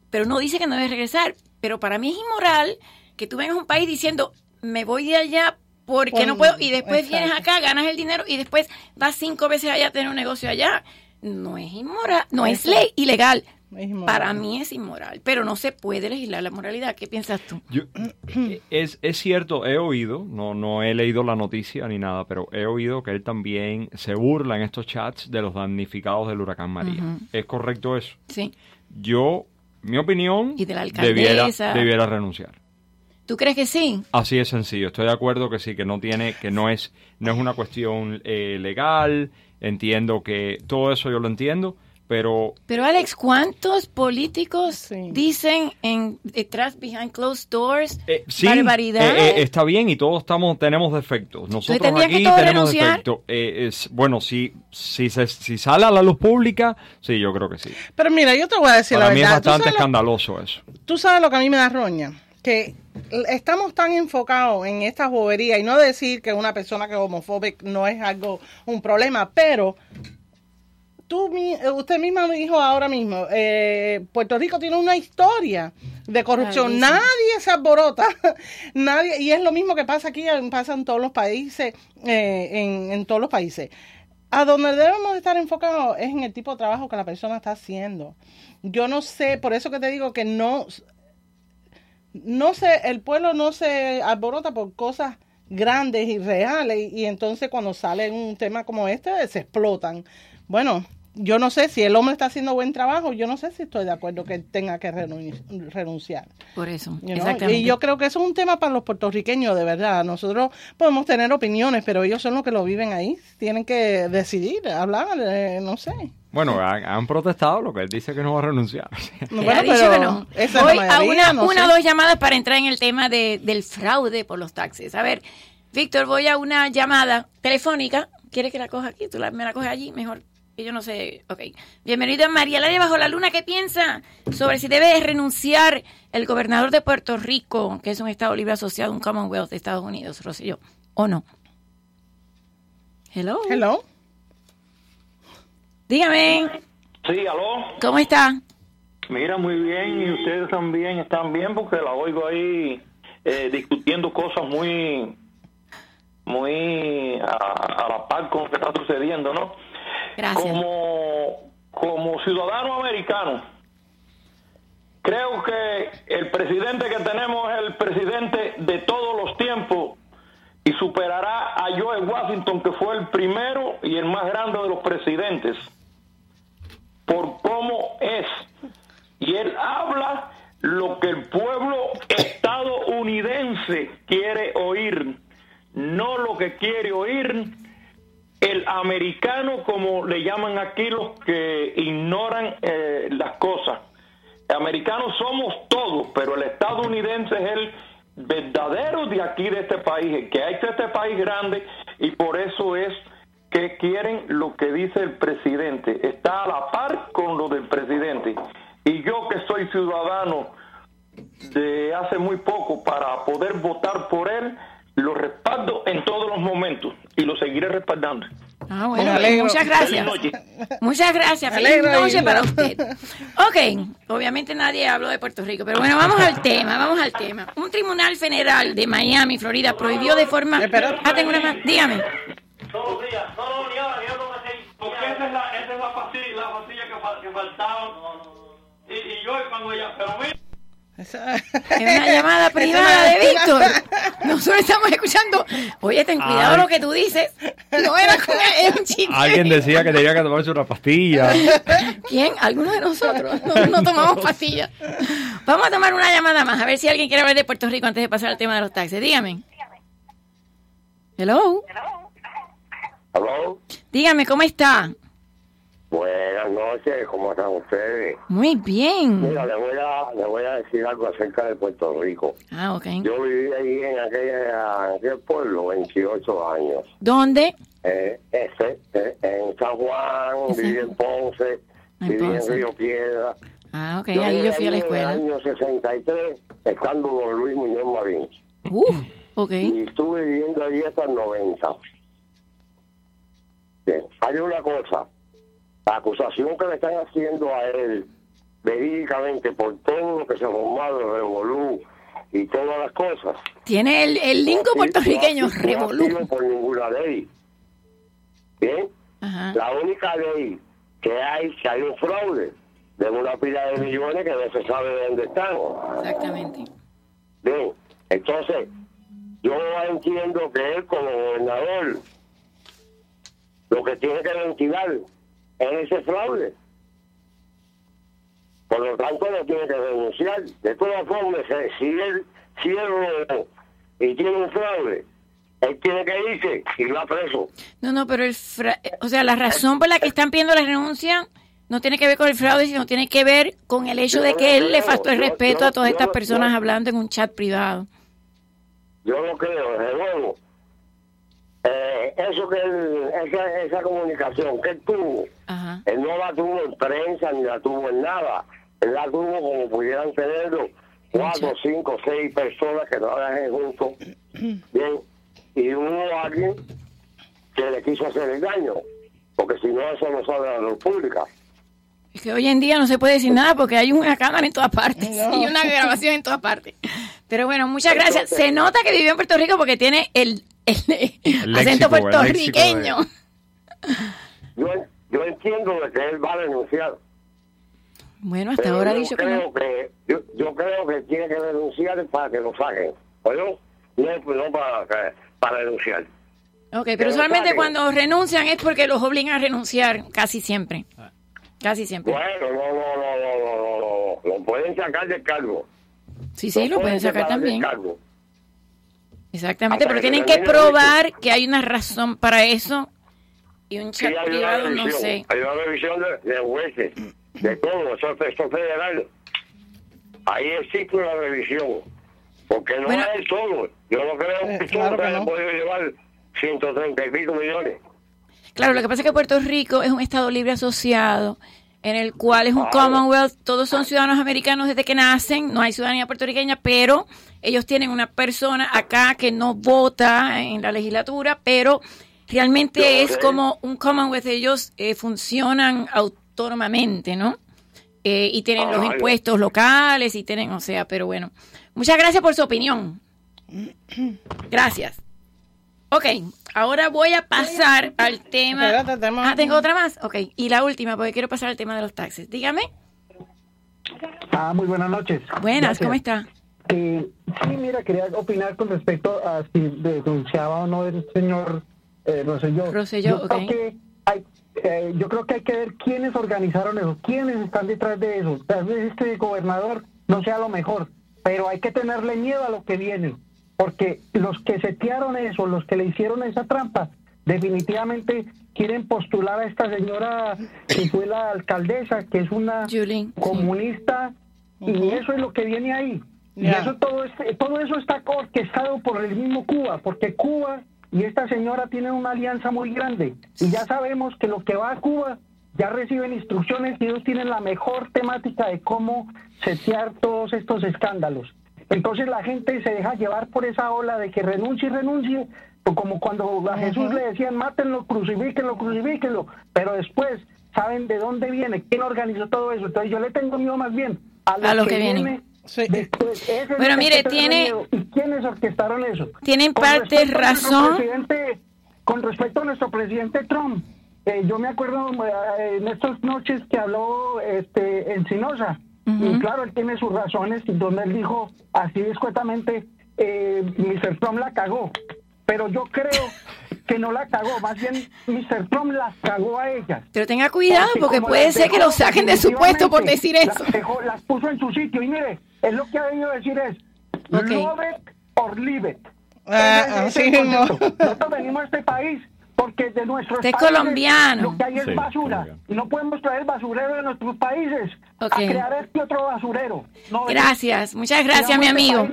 pero no dice que no debes regresar. Pero para mí es inmoral que tú vengas a un país diciendo, me voy de allá porque Por- no puedo, y después exacto. vienes acá, ganas el dinero y después vas cinco veces allá a tener un negocio allá. No es inmoral, no es ley ilegal, inmoral. Para mí es inmoral, pero no se puede legislar la moralidad. ¿Qué piensas tú? Yo- es, es cierto, he oído, no, no he leído la noticia ni nada, pero he oído que él también se burla en estos chats de los damnificados del huracán María. ¿Es correcto eso? Sí. Yo, mi opinión, Y de la debiera, debiera renunciar. ¿Tú crees que sí? Así es sencillo. Estoy de acuerdo que sí, que no tiene, que no es, no es una cuestión eh, legal. Entiendo que todo eso yo lo entiendo, pero Pero Alex, ¿cuántos políticos dicen en detrás, behind closed doors, sí, barbaridades? eh, eh, está bien y todos estamos, tenemos defectos. Nosotros aquí todos tenemos renunciar? defectos. Eh, es, bueno, si, si, se, si sale a la luz pública, sí, yo creo que sí. Pero mira, yo te voy a decir Para la mí es verdad. ¿Tú bastante sabes, lo, escandaloso eso. tú sabes lo que a mí me da roña. Que estamos tan enfocados en esta bobería y no decir que una persona que es homofóbica no es algo, un problema, pero tú, eh, usted misma me dijo ahora mismo, eh, Puerto Rico tiene una historia de corrupción. Nadie se alborota, nadie, y es lo mismo que pasa aquí, pasa en todos los países, eh, en, en todos los países. A donde debemos estar enfocados es en el tipo de trabajo que la persona está haciendo. Yo no sé, por eso que te digo que no, no sé, el pueblo no se alborota por cosas grandes y reales y entonces cuando sale un tema como este se explotan. Bueno, yo no sé si el hombre está haciendo buen trabajo, yo no sé si estoy de acuerdo que él tenga que renun- renunciar. Por eso, You know, exactamente. Y yo creo que eso es un tema para los puertorriqueños, de verdad. Nosotros podemos tener opiniones, pero ellos son los que lo viven ahí. Tienen que decidir, hablar, eh, no sé. Bueno, han, han protestado lo que él dice que no va a renunciar. No, bueno, ha dicho pero que no. esa Voy a una, no una o dos llamadas para entrar en el tema de, del fraude por los taxes. A ver, Víctor, voy a una llamada telefónica. ¿Quieres que la coja aquí? ¿Tú la- me la coges allí? Mejor. Yo no sé. Ok. Bienvenido a María Laria Bajo la Luna. ¿Qué piensa sobre si debe renunciar el gobernador de Puerto Rico, que es un Estado libre asociado a un Commonwealth de Estados Unidos, Rosselló, o no? Hello. Hello. Dígame, Sí, aló. ¿cómo está? Mira, muy bien. Y ustedes también están bien porque la oigo ahí eh, discutiendo cosas muy, muy a, a la par con lo que está sucediendo, ¿no? Como, como ciudadano americano, creo que el presidente que tenemos es el presidente de todos los tiempos y superará a Joe Washington, que fue el primero y el más grande de los presidentes, por cómo es. Y él habla lo que el pueblo estadounidense quiere oír, no lo que quiere oír el americano, como le llaman aquí los que ignoran eh, las cosas. Americanos somos todos, pero el estadounidense es el verdadero de aquí, de este país, el que ha hecho este país grande y por eso es que quieren lo que dice el presidente. Está a la par con lo del presidente. Y yo que soy ciudadano de hace muy poco para poder votar por él, lo respaldo en todos los momentos y lo seguiré respaldando. Ah, bueno, alegro. muchas gracias. Muchas gracias. Feliz alegro noche para usted. Ok, obviamente nadie habló de Puerto Rico, pero bueno, vamos al tema, vamos al tema. Un tribunal federal de Miami, Florida, prohibió de forma... Ah, tengo una más. Dígame. Todos los días. Porque esa es la, esa es la pastilla, la pastilla que, fal- que faltaba. Y, y yo cuando ella, pero mira. Es una llamada privada de Víctor. Nosotros estamos escuchando. Oye, ten cuidado Ay. lo que tú dices. No era con él, es un chiste. Alguien decía que tenía que tomarse una pastilla. ¿Quién? Alguno de nosotros. No, no tomamos pastillas. Vamos a tomar una llamada más, a ver si alguien quiere hablar de Puerto Rico antes de pasar al tema de los taxis. Dígame. Hello. Aló, Dígame, ¿cómo está? Buenas noches, ¿cómo están ustedes? Muy bien. Mira, le voy a, le voy a decir algo acerca de Puerto Rico. Ah, ok. Yo viví ahí en aquel, en aquel pueblo 28 años. ¿Dónde? Eh, este, eh, en San Juan, viví en Ponce, En viví Ponce. en Río Piedra. Ah, ok, Yo ahí yo fui a la escuela. En el año 63, estando don Luis Muñoz Marín. Uf, ok. Y estuve viviendo ahí hasta el 90. Bien, hay una cosa. La acusación que le están haciendo a él, verídicamente, por todo lo que se ha formado el Revolú y todas las cosas. Tiene el, el lingo no puertorriqueño, no revolú. por ninguna ley. Bien, Ajá. la única ley que hay, que hay un fraude, de una pila de millones que no se sabe de dónde están. Exactamente. Bien, entonces, yo entiendo que él como gobernador lo que tiene que ventilar es ese fraude. Por lo tanto, no tiene que denunciar. De todas formas, si él, si él robó y tiene un fraude, él tiene que irse y va preso. No, no, pero el fra- o sea, la razón por la que están pidiendo la renuncia no tiene que ver con el fraude, sino tiene que ver con el hecho de que él le faltó el respeto a todas estas personas hablando en un chat privado. Yo no creo, de nuevo. Eh, eso que él, esa, esa comunicación que él tuvo, Ajá. él no la tuvo en prensa ni la tuvo en nada. Él la tuvo como pudieran tenerlo cuatro, cinco, seis personas que trabajan juntos. Bien. Y hubo alguien que le quiso hacer el daño. Porque si no, eso no sale a la luz pública. Es que hoy en día no se puede decir nada porque hay una cámara en todas partes y una grabación en todas partes. Pero bueno, muchas gracias. Se nota que vivió en Puerto Rico porque tiene el, el léxico, acento el puertorriqueño. Yo, yo entiendo de que él va a denunciar. Bueno, hasta Pero ahora ha dicho que creo no. que yo, yo creo que tiene que denunciar para que lo saquen. ¿Oye? No, no para, para denunciar. Ok, pero lo solamente cuando renuncian es porque los obligan a renunciar, casi siempre. Casi siempre. Bueno, no, no, no, no, no, no, no. Lo pueden sacar del cargo. Sí, sí, lo pueden sacar también. cargo. Exactamente, Hasta pero que tienen que probar que hay una razón para eso y un chat hay una privado, no revisión. sé. Hay una revisión de, de jueces, de todo, eso, esto federal. Ahí existe una revisión. Porque no Bueno. es todo. Yo no creo Eh, que claro todo que haya no. podido llevar 130 y pico millones. Claro, lo que pasa es que Puerto Rico es un Estado libre asociado en el cual es un Commonwealth, todos son ciudadanos americanos desde que nacen, no hay ciudadanía puertorriqueña, pero ellos tienen una persona acá que no vota en la legislatura, pero realmente es como un Commonwealth, ellos eh, funcionan autónomamente, ¿no? Eh, y tienen Ah, los vale. impuestos locales y tienen, o sea, pero bueno. Muchas gracias por su opinión. Gracias. Ok, ahora voy a pasar al tema. Espérate, tenemos- Ah, tengo otra más. Ok, y la última, porque quiero pasar al tema de los taxes. Dígame. Ah, muy buenas noches. Buenas, Gracias. ¿cómo está? Eh, sí, mira, quería opinar con respecto a si denunciaba o no el señor eh, Rosselló. Rosselló, yo, ok. creo que hay, eh, yo creo que hay que ver quiénes organizaron eso, quiénes están detrás de eso. Tal vez este gobernador no sea lo mejor, pero hay que tenerle miedo a lo que viene, porque los que setearon eso, los que le hicieron esa trampa, definitivamente quieren postular a esta señora que fue la alcaldesa, que es una comunista, y eso es lo que viene ahí. Y eso todo, este- todo eso está orquestado por el mismo Cuba, porque Cuba y esta señora tienen una alianza muy grande. Y ya sabemos que los que va a Cuba ya reciben instrucciones y ellos tienen la mejor temática de cómo setear todos estos escándalos. Entonces la gente se deja llevar por esa ola de que renuncie y renuncie, o como cuando a Jesús le decían, mátenlo, crucifíquenlo, crucifíquenlo, pero después saben de dónde viene, quién organizó todo eso. Entonces yo le tengo miedo más bien a lo, A lo que, que viene. viene. después. Bueno, mire, tiene- miedo. ¿Y quiénes orquestaron eso? Tienen Con parte razón. presidente- con respecto a nuestro presidente Trump, eh, yo me acuerdo eh, en estas noches que habló este Encinosa, y claro, él tiene sus razones, donde él dijo así escuetamente, eh, Mr. Trump la cagó, pero yo creo que no la cagó, más bien Mr. Trump las cagó a ellas. Pero tenga cuidado, porque puede ser que lo saquen de su puesto por decir eso. Las, dejó- las puso en su sitio, y mire, es lo que ha venido a decir es, Ok. love it or leave it. Ah, así. Nosotros venimos a este país porque de nuestros Usted países colombiano. Lo que hay es Sí, basura. Y no podemos traer basurero de nuestros países Ok. a crear este otro basurero. No, Gracias, muchas gracias, mi este amigo.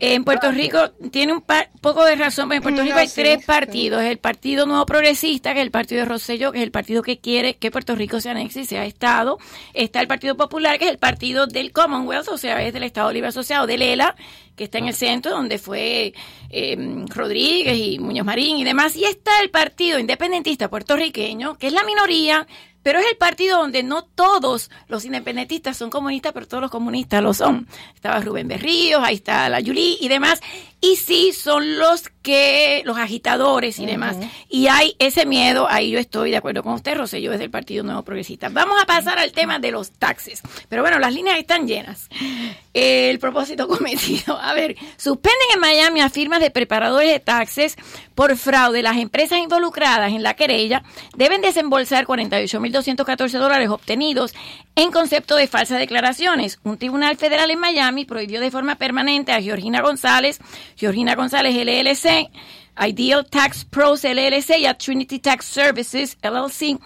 En Puerto Gracias. Rico tiene un par- poco de razón, porque en Puerto Mm, Rico hay tres partidos. El Partido Nuevo Progresista, que es el partido de Rosselló, que es el partido que quiere que Puerto Rico se anexe y sea Estado. Está el Partido Popular, que es el partido del Commonwealth, o sea, es del Estado Libre Asociado, del ELA, que está en el centro, donde fue eh, Rodríguez y Muñoz Marín y demás. Y está el Partido Independentista Puertorriqueño, que es la minoría, pero es el partido donde no todos los independentistas son comunistas, pero todos los comunistas lo son. Estaba Rubén Berríos, ahí está la Yulí y demás. y sí son los que, los agitadores y demás. Y hay ese miedo, ahí yo estoy de acuerdo con usted, Rosselló, desde el Partido Nuevo Progresista. Vamos a pasar al tema de los taxes. Pero bueno, las líneas están llenas. El propósito cometido. A ver, suspenden en Miami a firmas de preparadores de taxes por fraude. Las empresas involucradas en la querella deben desembolsar 48.214 dólares obtenidos en concepto de falsas declaraciones. Un tribunal federal en Miami prohibió de forma permanente a Georgina González, Georgina González LLC, Ideal Tax Pros LLC y a Trinity Tax Services LLC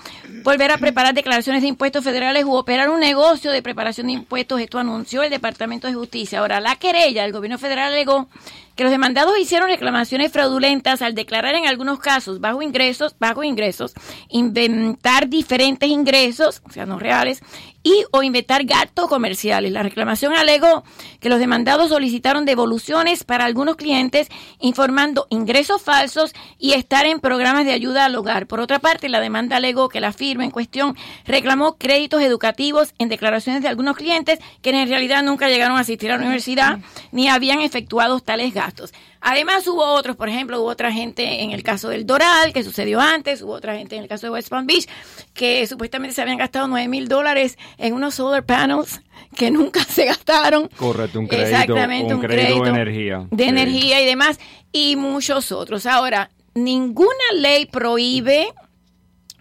volver a preparar declaraciones de impuestos federales u operar un negocio de preparación de impuestos. Esto anunció el Departamento de Justicia. Ahora, la querella, el gobierno federal alegó que los demandados hicieron reclamaciones fraudulentas al declarar en algunos casos bajo ingresos, bajo ingresos, inventar diferentes ingresos, o sea, no reales, y o inventar gastos comerciales. La reclamación alegó que los demandados solicitaron devoluciones para algunos clientes informando ingresos falsos y estar en programas de ayuda al hogar. Por otra parte, la demanda alegó que la firma en cuestión reclamó créditos educativos en declaraciones de algunos clientes que en realidad nunca llegaron a asistir a la universidad ni habían efectuado tales gastos. Además hubo otros, por ejemplo, hubo otra gente en el caso del Doral, que sucedió antes, hubo otra gente en el caso de West Palm Beach, que supuestamente se habían gastado 9 mil dólares en unos solar panels que nunca se gastaron. Correcto, un crédito, Exactamente, un un crédito, crédito de energía. de Sí. energía y demás, y muchos otros. Ahora, ninguna ley prohíbe,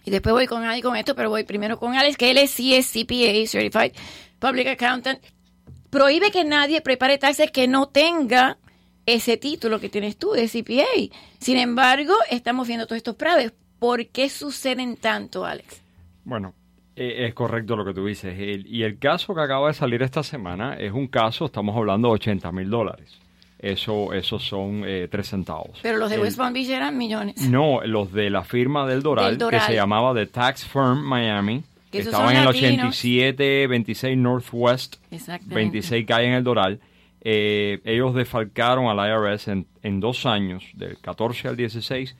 y después voy con Ali con esto, pero voy primero con Alex, que él es CSCPA, Certified Public Accountant, prohíbe que nadie prepare taxes que no tenga ese título que tienes tú de CPA. Sin embargo, estamos viendo todos estos fraudes. ¿Por qué suceden tanto, Alex? Bueno, eh, es correcto lo que tú dices. El- y el caso que acaba de salir esta semana es un caso, estamos hablando de 80 mil dólares. Eso, esos son eh, tres centavos. Pero los de El- West Palm Beach eran millones. No, los de la firma del Doral, Del Doral. que se llamaba The Tax Firm Miami, Que que esos estaba son en el latinos. 87, 26 Northwest, Exactamente. 26 calle en el Doral. Eh, ellos defalcaron al IRS en, en dos años, del 14 al 16,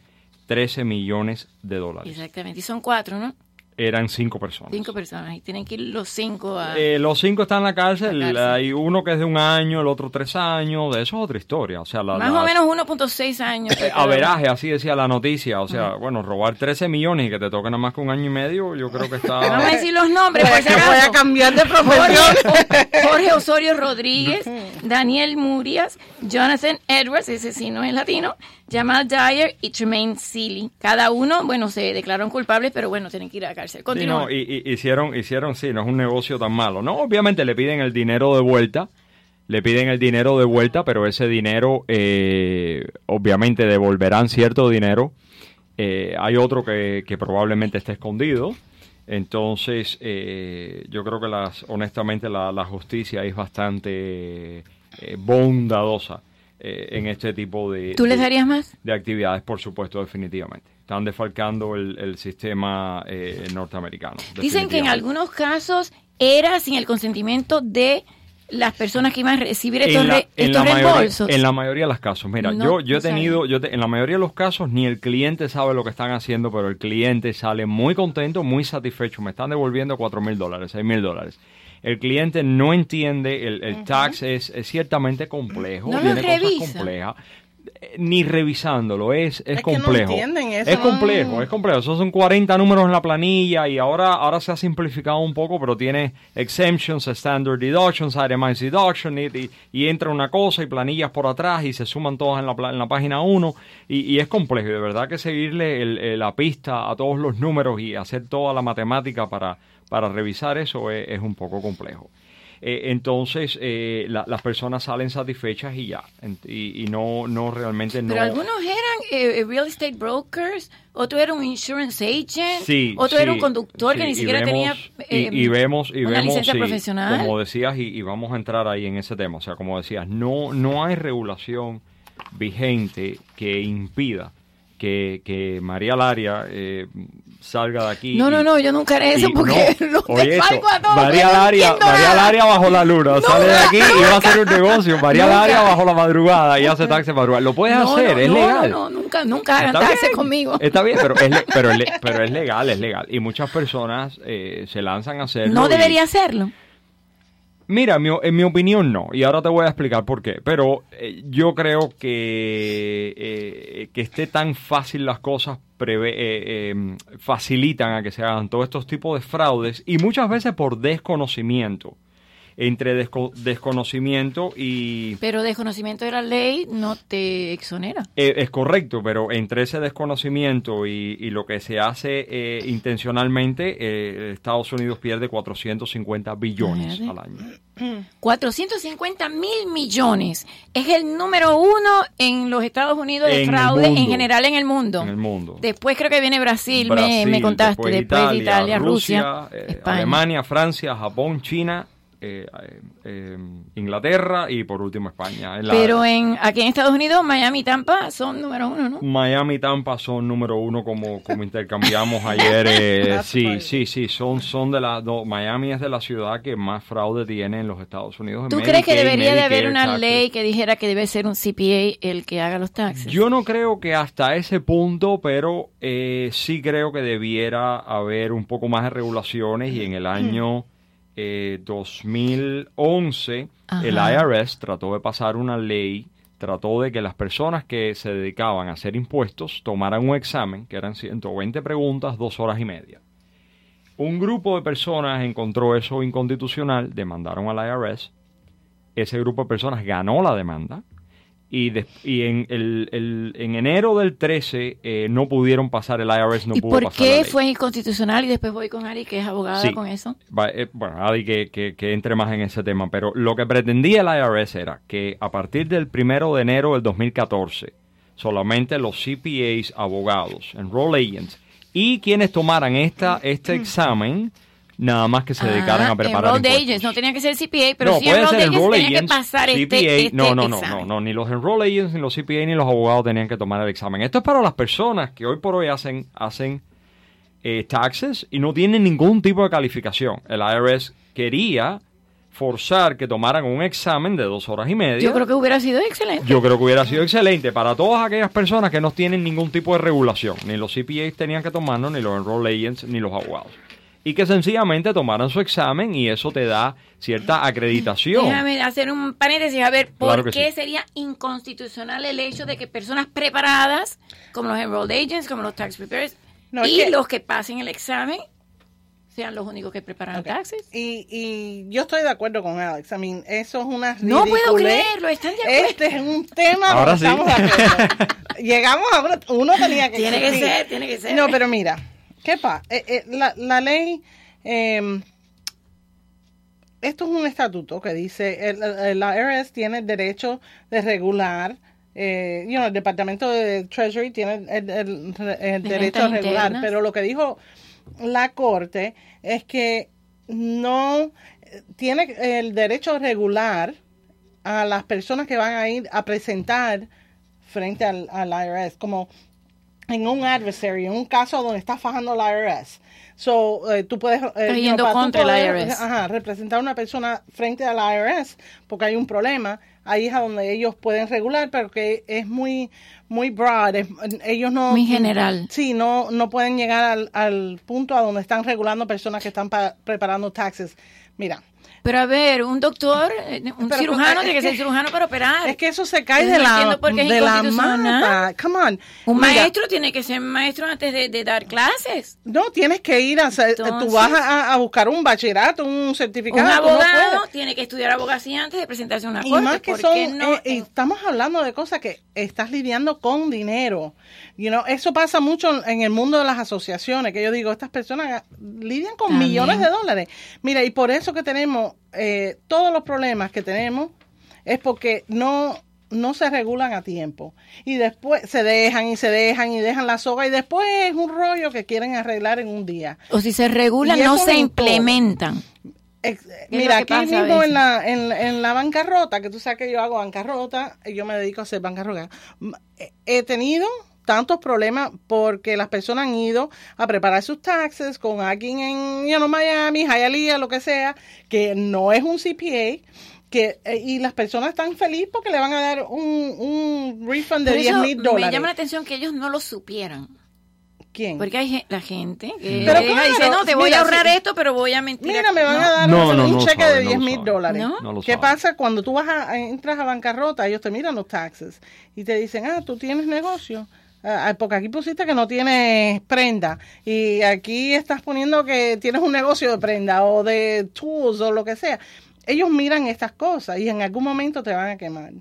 13 millones de dólares. Exactamente. Y son cuatro, ¿no? Eran cinco personas. Cinco personas. Y tienen que ir los cinco a... Eh, los cinco están en la cárcel, La cárcel. hay uno que es de un año, el otro tres años, de eso es otra historia. O sea, la, más la- o menos 1.6 años. eh, averaje, así decía la noticia. O sea, bueno, robar 13 millones y que te toque nada más que un año y medio, yo creo que está... Vamos a decir los nombres, por si voy a cambiar de profesión. Jorge, Jorge Osorio Rodríguez, Daniel Murias, Jonathan Edwards, ese sí no es latino, Jamal Dyer y Tremaine Sealy. Cada uno, bueno, se declararon culpables, pero bueno, tienen que ir a la cárcel. Sí, Continúa. no, y, y- hicieron, hicieron, sí, no es un negocio tan malo. No, obviamente le piden el dinero de vuelta, le piden el dinero de vuelta, pero ese dinero, eh, obviamente devolverán cierto dinero. Eh, hay otro que, que probablemente esté escondido. Entonces, eh, yo creo que las, honestamente la, la justicia es bastante eh, bondadosa eh, en este tipo de... ¿Tú les de- darías más? de actividades, por supuesto, definitivamente. Están defalcando el, el sistema eh, norteamericano. Dicen que en algunos casos era sin el consentimiento de las personas que iban a recibir estos, en la, re- en estos mayoría, reembolsos. en la mayoría de los casos, mira, No, yo, yo he tenido, yo te- en la mayoría de los casos ni el cliente sabe lo que están haciendo, pero el cliente sale muy contento, muy satisfecho. Me están devolviendo cuatro mil dólares, seis mil dólares. El cliente no entiende, el, el tax es, es ciertamente complejo, No tiene cosas revisa. complejas. Eh, Ni revisándolo, es, es, Es que no complejo. entienden eso, es no- complejo, es complejo. Esos son 40 números en la planilla y ahora, ahora se ha simplificado un poco, pero tiene exemptions, standard deductions, itemized deduction y, y- y entra una cosa y planillas por atrás y se suman todas en la, en la página 1 y, y es complejo. Y de verdad que seguirle el- el- la pista a todos los números y hacer toda la matemática para, para revisar eso es, es un poco complejo. Eh, entonces eh, la- las personas salen satisfechas y ya y, y no no realmente no Pero algunos eran eh, real estate brokers, otro era un insurance agent, Sí, otro sí, era un conductor que ni siquiera vemos- tenía y, eh, y vemos y una vemos licencia sí, profesional. como decías y, y vamos a entrar ahí en ese tema o sea como decías no no hay regulación vigente que impida que, que María Laria eh, salga de aquí No, y- no, no, yo nunca haré eso porque no, oye eso, defalco a todos, María no Laria, María bajo la luna, sale de aquí y va a hacer un negocio. María. Laria bajo la madrugada y hace taxi madrugada. Lo puedes No, hacer, no, es no, legal. No, no, nunca, nunca hagan bien, conmigo. Está bien, pero es, le- pero, es le- pero es legal, es legal. Y muchas personas eh, se lanzan a hacerlo. No y- debería hacerlo. Mira, mi- en mi opinión no, y ahora te voy a explicar por qué, pero eh, yo creo que eh, que esté tan fácil las cosas preve- eh, eh, facilitan a que se hagan todos estos tipos de fraudes y muchas veces por desconocimiento, entre desco- desconocimiento y... Pero desconocimiento de la ley no te exonera. Eh, es correcto, pero entre ese desconocimiento y, y lo que se hace eh, intencionalmente, eh, Estados Unidos pierde 450 billones al año. 450 mil millones. Es el número uno en los Estados Unidos de En fraude en general en el mundo. En el mundo. Después creo que viene Brasil, me- Brasil, me, contaste. Después, de Italia, Rusia, eh, España. Alemania, Francia, Japón, China, eh, eh, Inglaterra y por último España. En la- Pero en aquí en Estados Unidos, Miami y Tampa son número uno, ¿no? Miami y Tampa son número uno como, como intercambiamos ayer. eh, sí, sí, sí, son, son de la, no, Miami es de la ciudad que más fraude tiene en los Estados Unidos. ¿Tú crees que Medicaid, debería de haber una taxes. ley que dijera que debe ser un CPA el que haga los taxes? Yo no creo que hasta ese punto, pero eh, sí creo que debiera haber un poco más de regulaciones y en el año eh, 2011 el Ajá. IRS trató de pasar una ley, trató de que las personas que se dedicaban a hacer impuestos tomaran un examen, que eran 120 preguntas, dos horas y media. Un grupo de personas encontró eso inconstitucional, demandaron al IRS, ese grupo de personas ganó la demanda y, des- y en, el, el- en enero del 13 eh, no pudieron pasar, el IRS no ¿Y pudo por pasar qué ley. fue inconstitucional? Y después voy con Ari, que es abogada Sí. con eso. Va, eh, bueno, Adi, que, que, que entre más en ese tema, pero lo que pretendía el IRS era que a partir del primero de enero del 2014, solamente los CPAs, abogados, enroll agents y quienes tomaran esta, este examen, nada más que se dedicaran Ah, a preparar enrolled impuestos. agents, no tenía que ser CPA, pero no, sí puede ser agents que pasar este, CPA, este no, no, no, examen. no, no, ni los enroll agents, ni los CPA, ni los abogados tenían que tomar el examen. Esto es para las personas que hoy por hoy hacen, hacen eh, taxes y no tienen ningún tipo de calificación. El IRS quería forzar que tomaran un examen de dos horas y media. Yo creo que hubiera sido excelente. Yo creo que hubiera sido excelente para todas aquellas personas que no tienen ningún tipo de regulación. Ni los CPAs tenían que tomarlo, ni los enroll agents, ni los abogados. Y que sencillamente tomaran su examen y eso te da cierta acreditación. Déjame hacer un paréntesis a ver por Claro qué sí. sería inconstitucional el hecho de que personas preparadas, como los enrolled agents, como los tax preparers, No, y que- los que pasen el examen, sean los únicos que preparan taxes. Y, y yo estoy de acuerdo con Alex. I mean, eso es una No puedo creerlo, están de acuerdo. Este es un tema Ahora sí. estamos de acuerdo. Llegamos a uno, uno tenía que Tiene que ser, tiene que ser. No, pero mira, ¿qué pasa? la, la ley, eh, esto es un estatuto que dice, el IRS tiene el derecho de regular, eh, you know, el Departamento de Treasury tiene el, el- el De derecho a regular, internas. pero lo que dijo la Corte es que no eh, tiene el derecho regular a las personas que van a ir a presentar frente al, al IRS, como en un adversary, en un caso donde está fajando la IRS. So, eh, tú puedes eh, yendo contra poder, IRS. ajá, representar a una persona frente al IRS porque hay un problema. Ahí es a donde ellos pueden regular, pero que es muy muy broad. es- ellos no Muy general. Sí, no no pueden llegar al, al punto a donde están regulando personas que están pa- preparando taxes. Mira, Pero a ver, un doctor, eh, un Pero, cirujano tiene que que- ser cirujano para operar. es que eso se cae de no la, de la mata. Come on. Un Mira, maestro tiene que ser maestro antes de, de dar clases. No, tienes que ir a hacer, tú Entonces- vas a, a buscar un bachillerato, un Un certificado. no abogado puedes. tiene que estudiar abogacía antes de presentarse a una Y corte. más que ¿Por son, no? eh, estamos hablando de cosas que estás lidiando con dinero. You know, eso pasa mucho en el mundo de las asociaciones, que yo digo, estas personas lidian con También. millones de dólares. Mira, y por eso que tenemos eh, todos los problemas que tenemos es porque no no se regulan a tiempo y después se dejan y se dejan y dejan la soga y después es un rollo que quieren arreglar en un día. o si se regulan, no se implementan. Es Mira, aquí mismo en la, en, en la bancarrota, que tú sabes que yo hago bancarrota, y yo me dedico a hacer bancarrota, he tenido tantos problemas porque las personas han ido a preparar sus taxes con alguien en you know, Miami, Hialeah, lo que sea, que no es un CPA, que, eh, y las personas están felices porque le van a dar un, un refund de Por 10 eso mil me dólares. llama la atención que ellos no lo supieran. ¿Quién? Porque hay la gente que Pero llega y claro, dice, no, te voy mira, a ahorrar esto, pero voy a mentir. Mira, me van No. a dar No, un, no, un no lo cheque sabe, de no 10 lo mil dólares. ¿No? No lo ¿Qué sabe. pasa cuando tú vas a, entras a bancarrota? Ellos te miran los taxes y te dicen, ah, tú tienes negocio. Ah, ah, porque aquí pusiste que no tienes prenda y aquí estás poniendo que tienes un negocio de prenda o de tools o lo que sea. Ellos miran estas cosas y en algún momento te van a quemar.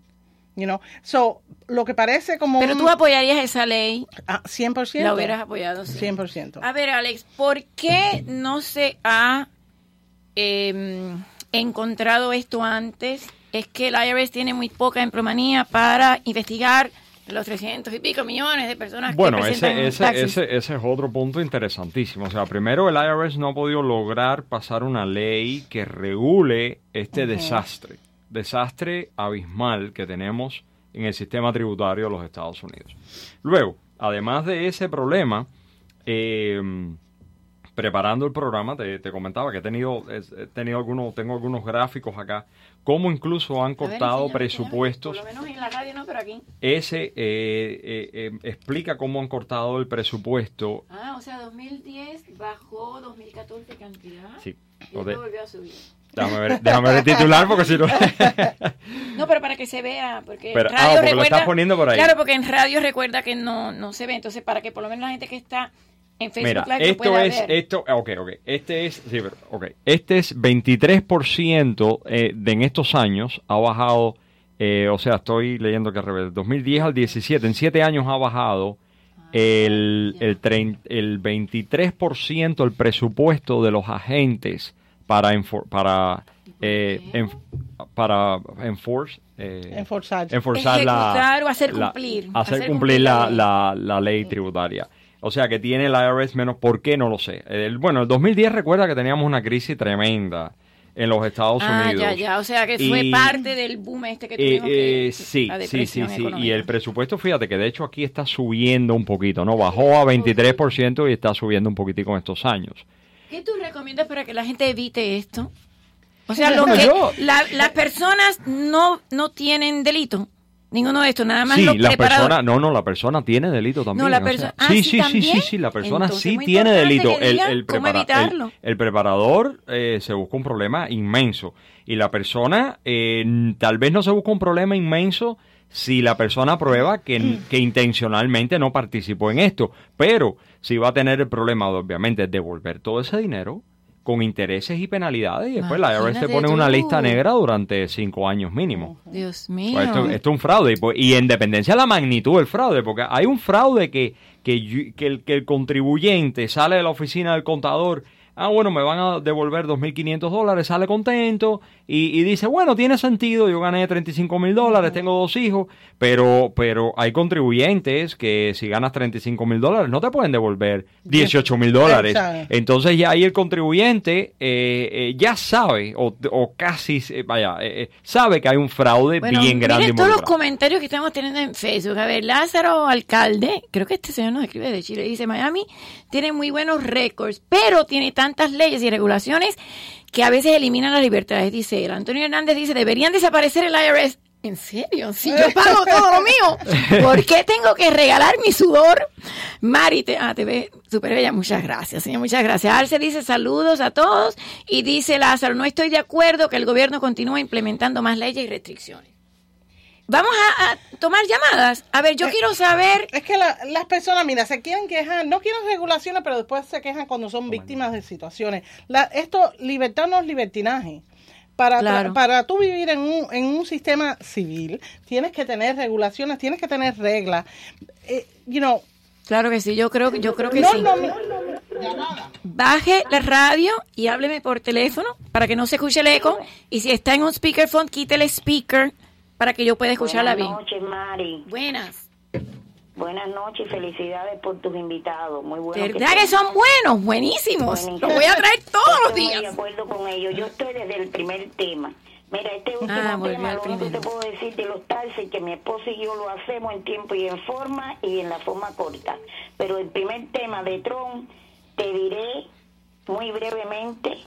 You know? So, lo que parece como Pero un- tú apoyarías esa ley. Ah, 100%. La hubieras apoyado, sí. 100%. A ver, Alex, ¿por qué no se ha eh, encontrado esto antes? Es que el IRS tiene muy poca emplomanía para investigar los 300 y pico millones de personas Bueno, que presentan ese, ese, ese, ese es otro punto interesantísimo. O sea, primero el IRS no ha podido lograr pasar una ley que regule este desastre, desastre abismal que tenemos en el sistema tributario de los Estados Unidos. Luego, además de ese problema, eh, preparando el programa, te, te comentaba que he tenido, he tenido algunos, tengo algunos gráficos acá, cómo incluso han ver, cortado enséñame, presupuestos. Por lo menos en la radio no, pero aquí. Ese eh, eh, eh, explica cómo han cortado el presupuesto. Ah, o sea, 2010 bajó 2014 cantidad. Sí. Y de- volvió a subir. Déjame, ver, déjame ver el titular porque si no... No, pero para que se vea, porque Pero- ah, radio porque lo recuerda, estás poniendo por ahí. Claro, porque en radio recuerda que no, no se ve, entonces para que por lo menos la gente que está en Facebook Mira, Live lo esto pueda es, ver. esto, ah, ok, ok, este es, sí, pero, ok, este es 23% eh, de en estos años ha bajado, eh, o sea, estoy leyendo que al revés, 2010 al 17, en 7 años ha bajado el, el, trein- el 23% el presupuesto de los agentes para, enfor- para, eh, enf- para enforce, eh, Enforzar. enforzar la, o hacer la- cumplir. hacer, Hacer cumplir la, la la, la ley tributaria. O sea que tiene el IRS menos. ¿Por qué? No lo sé. El- bueno, el 2010 recuerda que teníamos una crisis tremenda en los Estados ah, Unidos. ya, ya, o sea que fue Y- parte del boom este que Eh, tuvimos que- eh, sí, la sí, sí, sí. Y el presupuesto, fíjate que de hecho aquí está subiendo un poquito, ¿no? Bajó a 23% y está subiendo un poquitico en estos años. ¿Qué tú recomiendas para que la gente evite esto? O sea, lo que la- las personas no, no tienen delito. Ninguno de estos, nada más Sí, los la persona, no, no, la persona tiene delito también. No, la o sea, persona- ah, sí, ¿sí sí, sí, sí, sí, la persona Entonces, sí tiene delito. El, el, cómo prepara- evitarlo. el- el preparador eh, se busca un problema inmenso y la persona eh, tal vez no se busca un problema inmenso si la persona prueba que, que intencionalmente no participó en esto, pero si va a tener el problema obviamente devolver todo ese dinero con intereses y penalidades y después la IRS te pone una lista negra durante cinco años mínimo. Dios mío. Pues esto, esto es un fraude y, pues- y en dependencia de la magnitud del fraude, porque hay un fraude que, que, yo- que el, que el contribuyente sale de la oficina del contador, ah, bueno, me van a devolver 2.500 dólares, sale contento y, y dice, bueno, tiene sentido, yo gané 35 mil dólares, tengo dos hijos, pero, pero hay contribuyentes que si ganas 35 mil dólares no te pueden devolver 18 mil dólares. Entonces ya ahí el contribuyente eh, eh, ya sabe, o, o casi, eh, vaya, sabe que hay un fraude Bueno, bien grande. miren todos los comentarios que estamos teniendo en Facebook. A ver, Lázaro Alcalde, creo que este señor nos escribe de Chile, dice, Miami tiene muy buenos récords, pero tiene tantas leyes y regulaciones que a veces eliminan las libertades, dice él. Antonio Hernández dice, deberían desaparecer el IRS. ¿En serio? Si yo pago todo lo mío, ¿por qué tengo que regalar mi sudor? Mari, te, ah, te ve súper bella. Muchas gracias, señor. Muchas gracias. Arce dice saludos a todos. Y dice Lázaro, no estoy de acuerdo que el gobierno continúe implementando más leyes y restricciones. Vamos a, a tomar llamadas. A ver, yo quiero saber. Es que la- las personas, mira, se quieren quejar, no quieren regulaciones, pero después se quejan cuando son víctimas de situaciones. La, esto, libertad no es libertinaje. Para, Claro. para tú vivir en un, en un sistema civil, tienes que tener regulaciones, tienes que tener reglas. Eh, you know, Claro que sí, yo creo, yo creo que no sí. lo mi- Baje la radio y hábleme por teléfono para que no se escuche el eco. Y si está en un speakerphone, quite el speaker para que yo pueda escucharla bien. Buenas noches, Mari. Buenas. Buenas noches, felicidades por tus invitados. Muy buenos. ¿Verdad que son buenos? Buenísimos. Buenísimo. Los voy a traer todos los Estoy días. de acuerdo con ellos. Yo estoy desde el primer tema. Mira, este último Ah, tema, lo único que te puedo decir de los taxis que mi esposo y yo lo hacemos en tiempo y en forma y en la forma corta. Pero el primer tema de Trump, te diré muy brevemente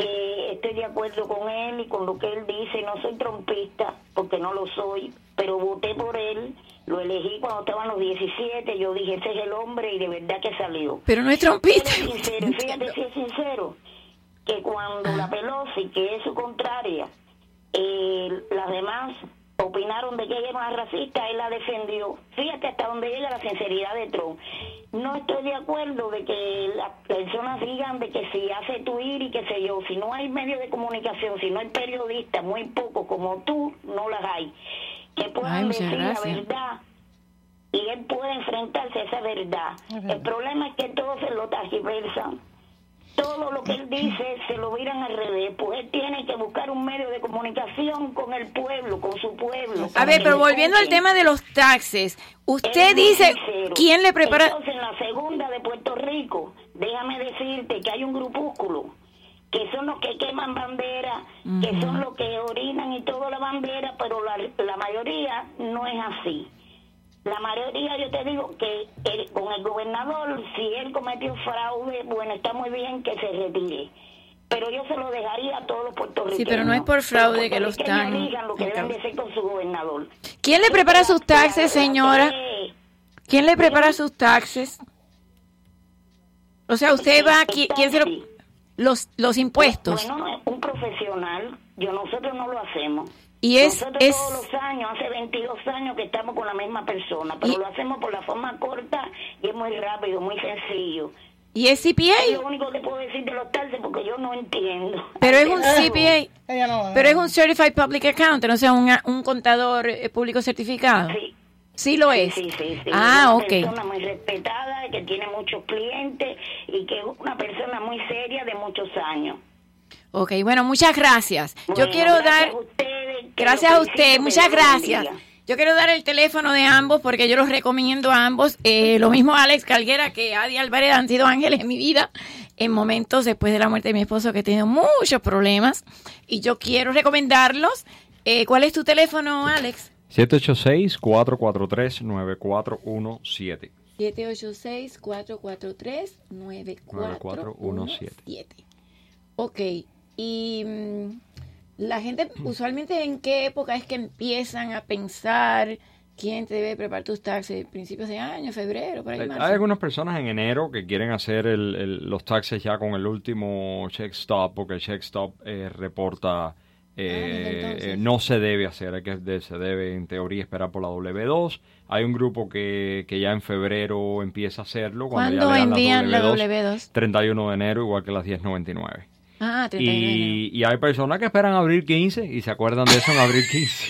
que estoy de acuerdo con él y con lo que él dice. No soy trompista, porque no lo soy, pero voté por él. Lo elegí cuando estaban los 17. Yo dije, ese es el hombre y de verdad que salió. Pero no es trompista. Sincero, fíjate si es sincero, que cuando la Pelosi, que es su contraria, eh, las demás opinaron de que ella era una racista, él la defendió. Fíjate hasta dónde llega la sinceridad de Trump. No estoy de acuerdo de que las personas digan de que si hace Twitter y qué sé yo, si no hay medios de comunicación, si no hay periodistas, muy pocos como tú, no las hay, que puedan Ay, decir la verdad y él puede enfrentarse a esa verdad. El problema es que todos se lo tergiversan. Todo lo que él dice se lo viran al revés, pues él tiene que buscar un medio de comunicación con el pueblo, con su pueblo. A ver, pero volviendo al tema de los taxes, usted dice, sincero. ¿quién le prepara? Entonces, en la segunda de Puerto Rico, déjame decirte que hay un grupúsculo que son los que queman bandera, que son los que orinan y toda la bandera, pero la, la mayoría no es así. La mayoría, yo te digo que el- con el gobernador, si él cometió fraude, bueno, está muy bien que se retire. Pero yo se lo dejaría a todos los puertorriqueños. Sí, pero no es por fraude que lo están- elijan lo que deben de hacer con su gobernador. ¿Quién le prepara sus taxes, señora? ¿Quién le prepara sus taxes? O sea, usted va aquí, ¿quién se lo los los impuestos? Bueno, no, un profesional, yo nosotros no lo hacemos. Y es- nosotros es- todos los años, hace 22 años que estamos con la misma persona, pero Y- lo hacemos por la forma corta y es muy rápido, muy sencillo. ¿Y es CPA? Es lo único que puedo decir de los porque yo no entiendo. Pero es un CPA. Pero es un Certified Public Accountant, o sea, un, un contador eh, público certificado. Sí. Sí lo es. Sí, sí, sí. Ah, una ok. persona muy respetada, que tiene muchos clientes y que es una persona muy seria de muchos años. Ok, bueno, muchas gracias. Yo quiero gracias dar... a Gracias a usted, muchas gracias. Yo quiero dar el teléfono de ambos porque yo los recomiendo a ambos. Eh, lo mismo Alex Calguera que Adi Álvarez han sido ángeles en mi vida en momentos después de la muerte de mi esposo que he tenido muchos problemas y yo quiero recomendarlos. Eh, ¿Cuál es tu teléfono, Alex? 786-443-9417. 786-443-9417. Ok, y mm, la gente usualmente en qué época es que empiezan a pensar quién te debe preparar tus taxes, principios de año, febrero, por ahí Hay marzo? hay algunas personas en enero que quieren hacer el- el- los taxes ya con el último check stop, porque el check stop eh, reporta eh, entonces. eh, no se debe hacer, hay que se debe en teoría esperar por la W2. Hay un grupo que, que ya en febrero empieza a hacerlo. Cuando ya ¿Cuándo le dan envían la W2, W2? 31 de enero, igual que las 1099. Ah, 31 de enero. Y, hay personas que esperan abril 15 y se acuerdan de eso en abril 15.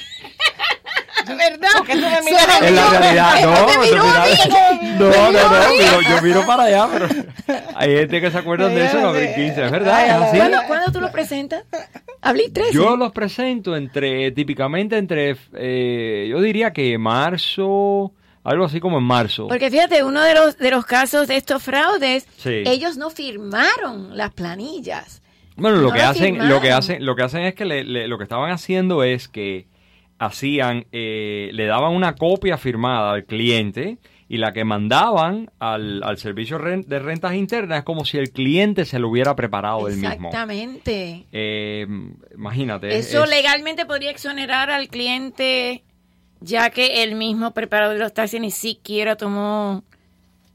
¿Verdad? Porque tú me miras. En la realidad, no, no, miró no, no, no, miro- yo miro para allá, pero hay gente que se acuerda de eso en abril 15, es verdad, es así. ¿Cuándo, cuándo tú lo presentas? Abril 13. Yo los presento entre, típicamente entre, eh, yo diría que marzo, algo así como en marzo. Porque fíjate, uno de los, de los casos de estos fraudes, Sí. ellos no firmaron las planillas. Bueno, lo No que hacen, lo que hacen, lo que hacen es que le- le- lo que estaban haciendo es que hacían, eh, le daban una copia firmada al cliente y la que mandaban al, al servicio de rentas internas es como si el cliente se lo hubiera preparado él mismo. Exactamente. Eh, imagínate. Eso es- legalmente podría exonerar al cliente, ya que el mismo preparador de los taxis ni siquiera tomó,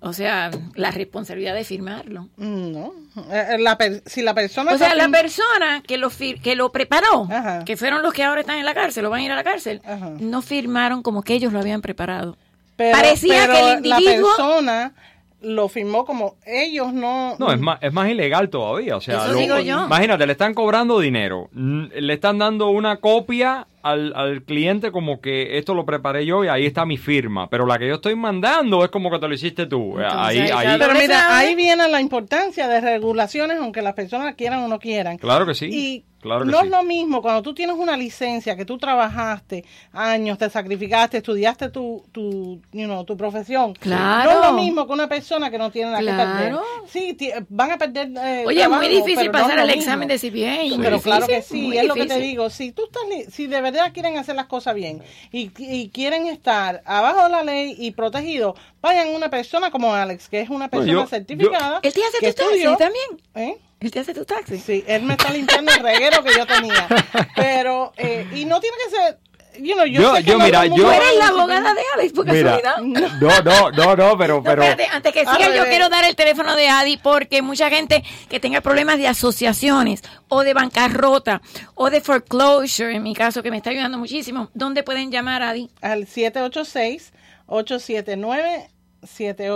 o sea, la responsabilidad de firmarlo. No. Eh, la per- si la persona. O sea, la persona que lo, fir- que lo preparó, que fueron los que ahora están en la cárcel, o van a ir a la cárcel, no firmaron como que ellos lo habían preparado. Pero- Parecía pero que el La individuo... persona lo firmó como ellos no. No, es más, es más ilegal todavía. O sea, Eso digo yo. imagínate, le están cobrando dinero, le están dando una copia al, al cliente como que esto lo preparé yo y ahí está mi firma, pero la que yo estoy mandando es como que te lo hiciste tú. ahí, ahí, Pero mira, ahí viene la importancia de regulaciones, aunque las personas quieran o no quieran. Claro que sí. Y claro que no sí. es lo mismo cuando tú tienes una licencia, que tú trabajaste años, te sacrificaste, estudiaste tu, tu, you know, tu profesión. Claro. No es lo mismo que una persona que no tiene nada que perder. Claro. Sí, van a perder. eh, Oye, es muy difícil no pasar lo el mismo. examen de CPA. muy Pero claro que sí, muy es lo que te digo. Si tú estás, li- si de verdad verdad quieren hacer las cosas bien y, y quieren estar abajo de la ley y protegidos, vayan a una persona como Alex, que es una persona yo- certificada. Él te hace que taxis estudió- también. ¿Eh? Él te hace tus taxis. Sí, él me está limpiando el reguero que yo tenía. Pero, eh, y no tiene que ser, you know, yo, Yo- sé que yo, no mira, yo- mundo ¿Tú va a eres la abogada de Alex por Mira, casualidad? no, no, no, no, pero, No, pero, espérate, antes que siga, yo quiero dar el teléfono de Adi porque mucha gente que tenga problemas de asociaciones o de bancarrota o de foreclosure, en mi caso, que me está ayudando muchísimo, ¿dónde pueden llamar Adi? Al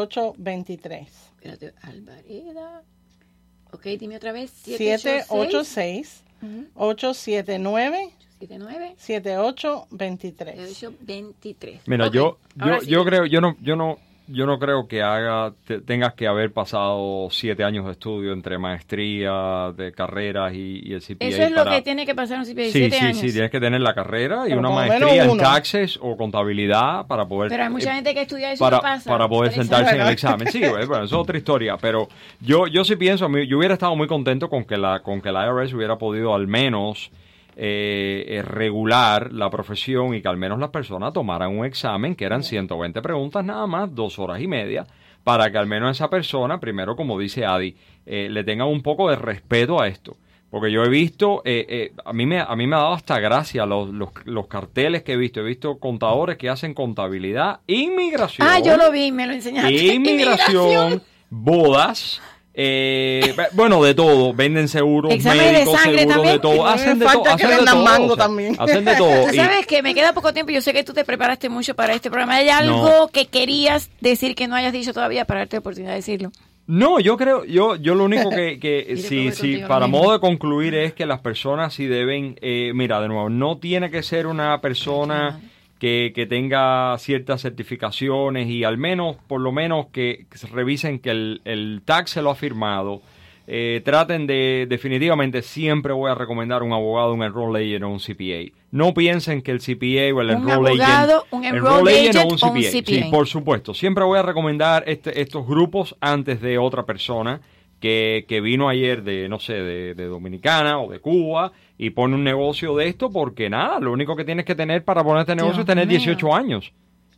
786-879-7823. Espérate, Alvareda. Ok, dime otra vez. 786 879 79 7823. 23. Mira, Ok, yo, yo, sí. yo creo, yo no, yo no, yo no creo que haga, te- tengas que haber pasado siete años de estudio entre maestría de carreras y, y el CPA Eso es lo para- que tiene que pasar un CPA, Sí, siete sí, años. sí, tienes que tener la carrera y Pero una lo maestría en taxes o contabilidad para poder Pero hay mucha eh, gente que estudia eso y para, no pasa. para poder sentarse en el examen. Sí, bueno, eso es otra historia, pero yo yo sí pienso, yo hubiera estado muy contento con que la con que la IRS hubiera podido al menos eh, eh, regular la profesión y que al menos las personas tomaran un examen que eran 120 preguntas nada más, dos horas y media, para que al menos esa persona, primero como dice Adi, eh, le tenga un poco de respeto a esto. Porque yo he visto, eh, eh, a, mí me, a mí me ha dado hasta gracia los, los, los carteles que he visto. He visto contadores que hacen contabilidad, inmigración. Ah, yo lo vi, me lo enseñaste. Inmigración, bodas, eh, bueno, de todo. Venden seguros Exámenes de médicos, sangre seguros también. de todo. Y Hacen de que Hacen de vendan todo. mango o sea, también. Hacen de todo. Tú Y- sabes que me queda poco tiempo. Yo sé que tú te preparaste mucho para este programa. ¿Hay algo que querías decir que no hayas dicho todavía para darte la oportunidad de decirlo? No, yo creo, yo, yo lo único que, que sí, sí, para mismo. modo de concluir es que las personas sí deben, eh, mira, de nuevo, no tiene que ser una persona que, que tenga ciertas certificaciones y al menos, por lo menos que, que se revisen que el, el tax se lo ha firmado. Eh, traten de, definitivamente, siempre voy a recomendar un abogado, un enroll agent o un CPA. No piensen que el CPA o el Un enroll abogado, agent, un enroll enroll agent o agent un o un CPA. Sí, CPA. por supuesto. Siempre voy a recomendar este- estos grupos antes de otra persona que, que vino ayer de, no sé, de, de Dominicana o de Cuba y pone un negocio de esto porque nada, lo único que tienes que tener para poner este negocio Dios es tener mío. 18 años.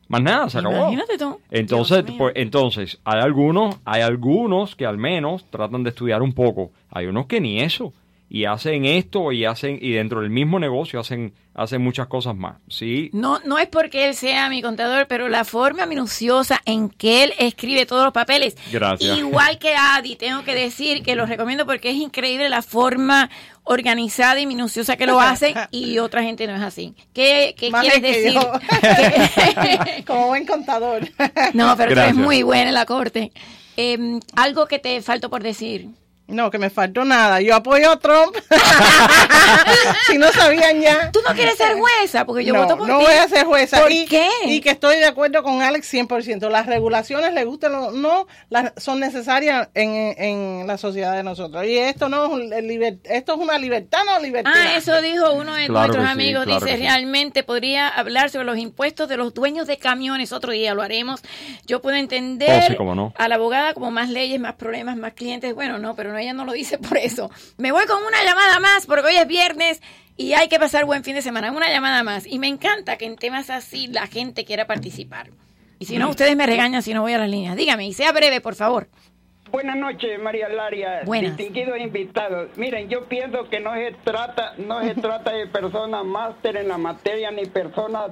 Más nada, se acabó. Imagínate tú. Entonces, pues, entonces, hay algunos, hay algunos que al menos tratan de estudiar un poco. Hay unos que ni eso. Y hacen esto y hacen, y dentro del mismo negocio hacen, hacen muchas cosas más. Sí, No, no es porque él sea mi contador, pero la forma minuciosa en que él escribe todos los papeles. Gracias. Igual que Adi, tengo que decir que lo recomiendo porque es increíble la forma organizada y minuciosa que lo hacen y otra gente no es así. ¿Qué, qué Más quieres que decir? yo. Como buen contador. no, pero tú eres muy buena en la corte. Em, algo que te faltó por decir. No, que me faltó nada. Yo apoyo a Trump. si no sabían ya. Tú no quieres ser jueza porque yo no, voto por no ti. voy a ser jueza. ¿Por y, qué? Y que estoy de acuerdo con Alex 100%. Las regulaciones, le gusten o no, las, son necesarias en, en la sociedad de nosotros. Y esto no es, liber- esto es una libertad, no libertad. Ah, eso dijo uno de Claro nuestros que sí, amigos. claro Dice, que sí. realmente podría hablar sobre los impuestos de los dueños de camiones. Otro día lo haremos. Yo puedo entender Oh, sí, cómo no. a la abogada como más leyes, más problemas, más clientes. Bueno, no, pero no, ella no lo dice por eso. Me voy con una llamada más porque hoy es viernes y hay que pasar buen fin de semana. Una llamada más. Y me encanta que en temas así la gente quiera participar. Y si no, ustedes me regañan si no voy a las líneas. Dígame, y sea breve, por favor. Buenas noches, María Laria, Buenas. distinguidos invitados. Miren, yo pienso que no se trata, no se trata de personas máster en la materia ni personas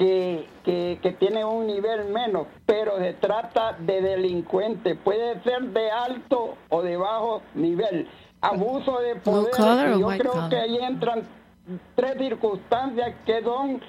que, que, que tienen un nivel menos, pero se trata de delincuentes. Puede ser de alto o de bajo nivel. Abuso de poder. y yo creo que ahí entran tres circunstancias que son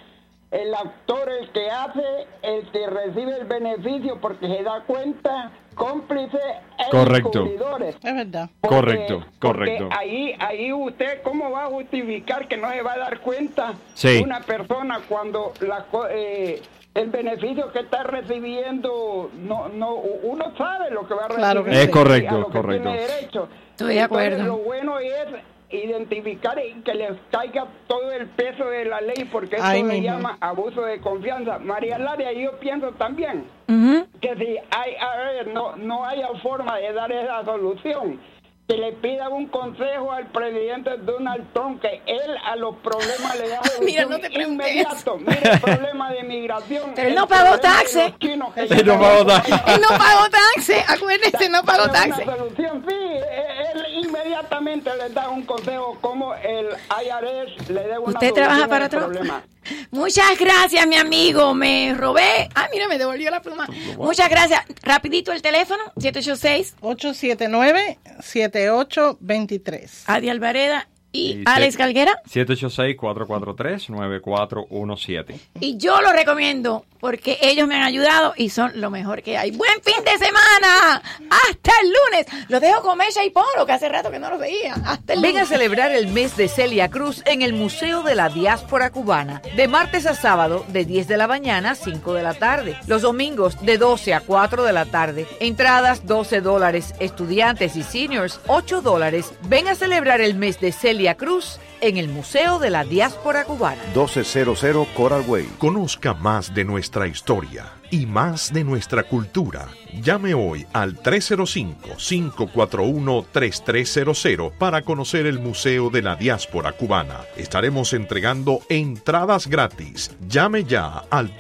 el actor el que hace, el que recibe el beneficio porque se da cuenta, cómplice e Correcto. encubridores. Es verdad. Porque- Correcto, porque correcto. ahí, ahí usted, ¿cómo va a justificar que no se va a dar cuenta Sí. una persona cuando la, co- eh, el beneficio que está recibiendo, no, no, uno sabe lo que va a recibir? Claro que Es correcto, a lo que correcto. tiene derecho. Estoy de Entonces, acuerdo. Lo bueno es identificar y que les caiga todo el peso de la ley porque eso Ahí se llama abuso de confianza. María Laria, yo pienso también Ujú. Que si hay, a ver, no, no haya forma de dar esa solución, que le pida un consejo al presidente Donald Trump, que él a los problemas le da Mira, solución no te preguntes inmediato. Mira el problema de migración. Pero él no pagó que Él no pagó ahí. Él no pagó taxi. Acuérdense, no pagó. Una solución, sí. Él inmediatamente le da un consejo como el IRS le dé una Usted trabaja para al otro. problema. Muchas gracias, mi amigo. Me robé. Ah, mira, me devolvió la pluma. Muchas gracias. Rapidito el teléfono, 786. 879-7823. Adi Alvareda y, Alex siete- Galguera. 786-443-9417. Y yo lo recomiendo porque ellos me han ayudado y son lo mejor que hay. ¡Buen fin de semana! ¡Hasta el lunes! Los dejo con Mesha y Polo, que hace rato que no los veía. ¡Hasta el Ven a lunes! celebrar el mes de Celia Cruz en el Museo de la Diáspora Cubana, de martes a sábado, de 10 de la mañana a 5 de la tarde. Los domingos, de 12 a 4 de la tarde. Entradas 12 dólares, estudiantes y seniors 8 dólares. Ven a celebrar el mes de Celia Cruz en el Museo de la Diáspora Cubana. 1200 Coral Way. Conozca más de nuestra historia y más de nuestra cultura. Llame hoy al 305-541-3300 para conocer el Museo de la Diáspora Cubana. Estaremos entregando entradas gratis. Llame ya al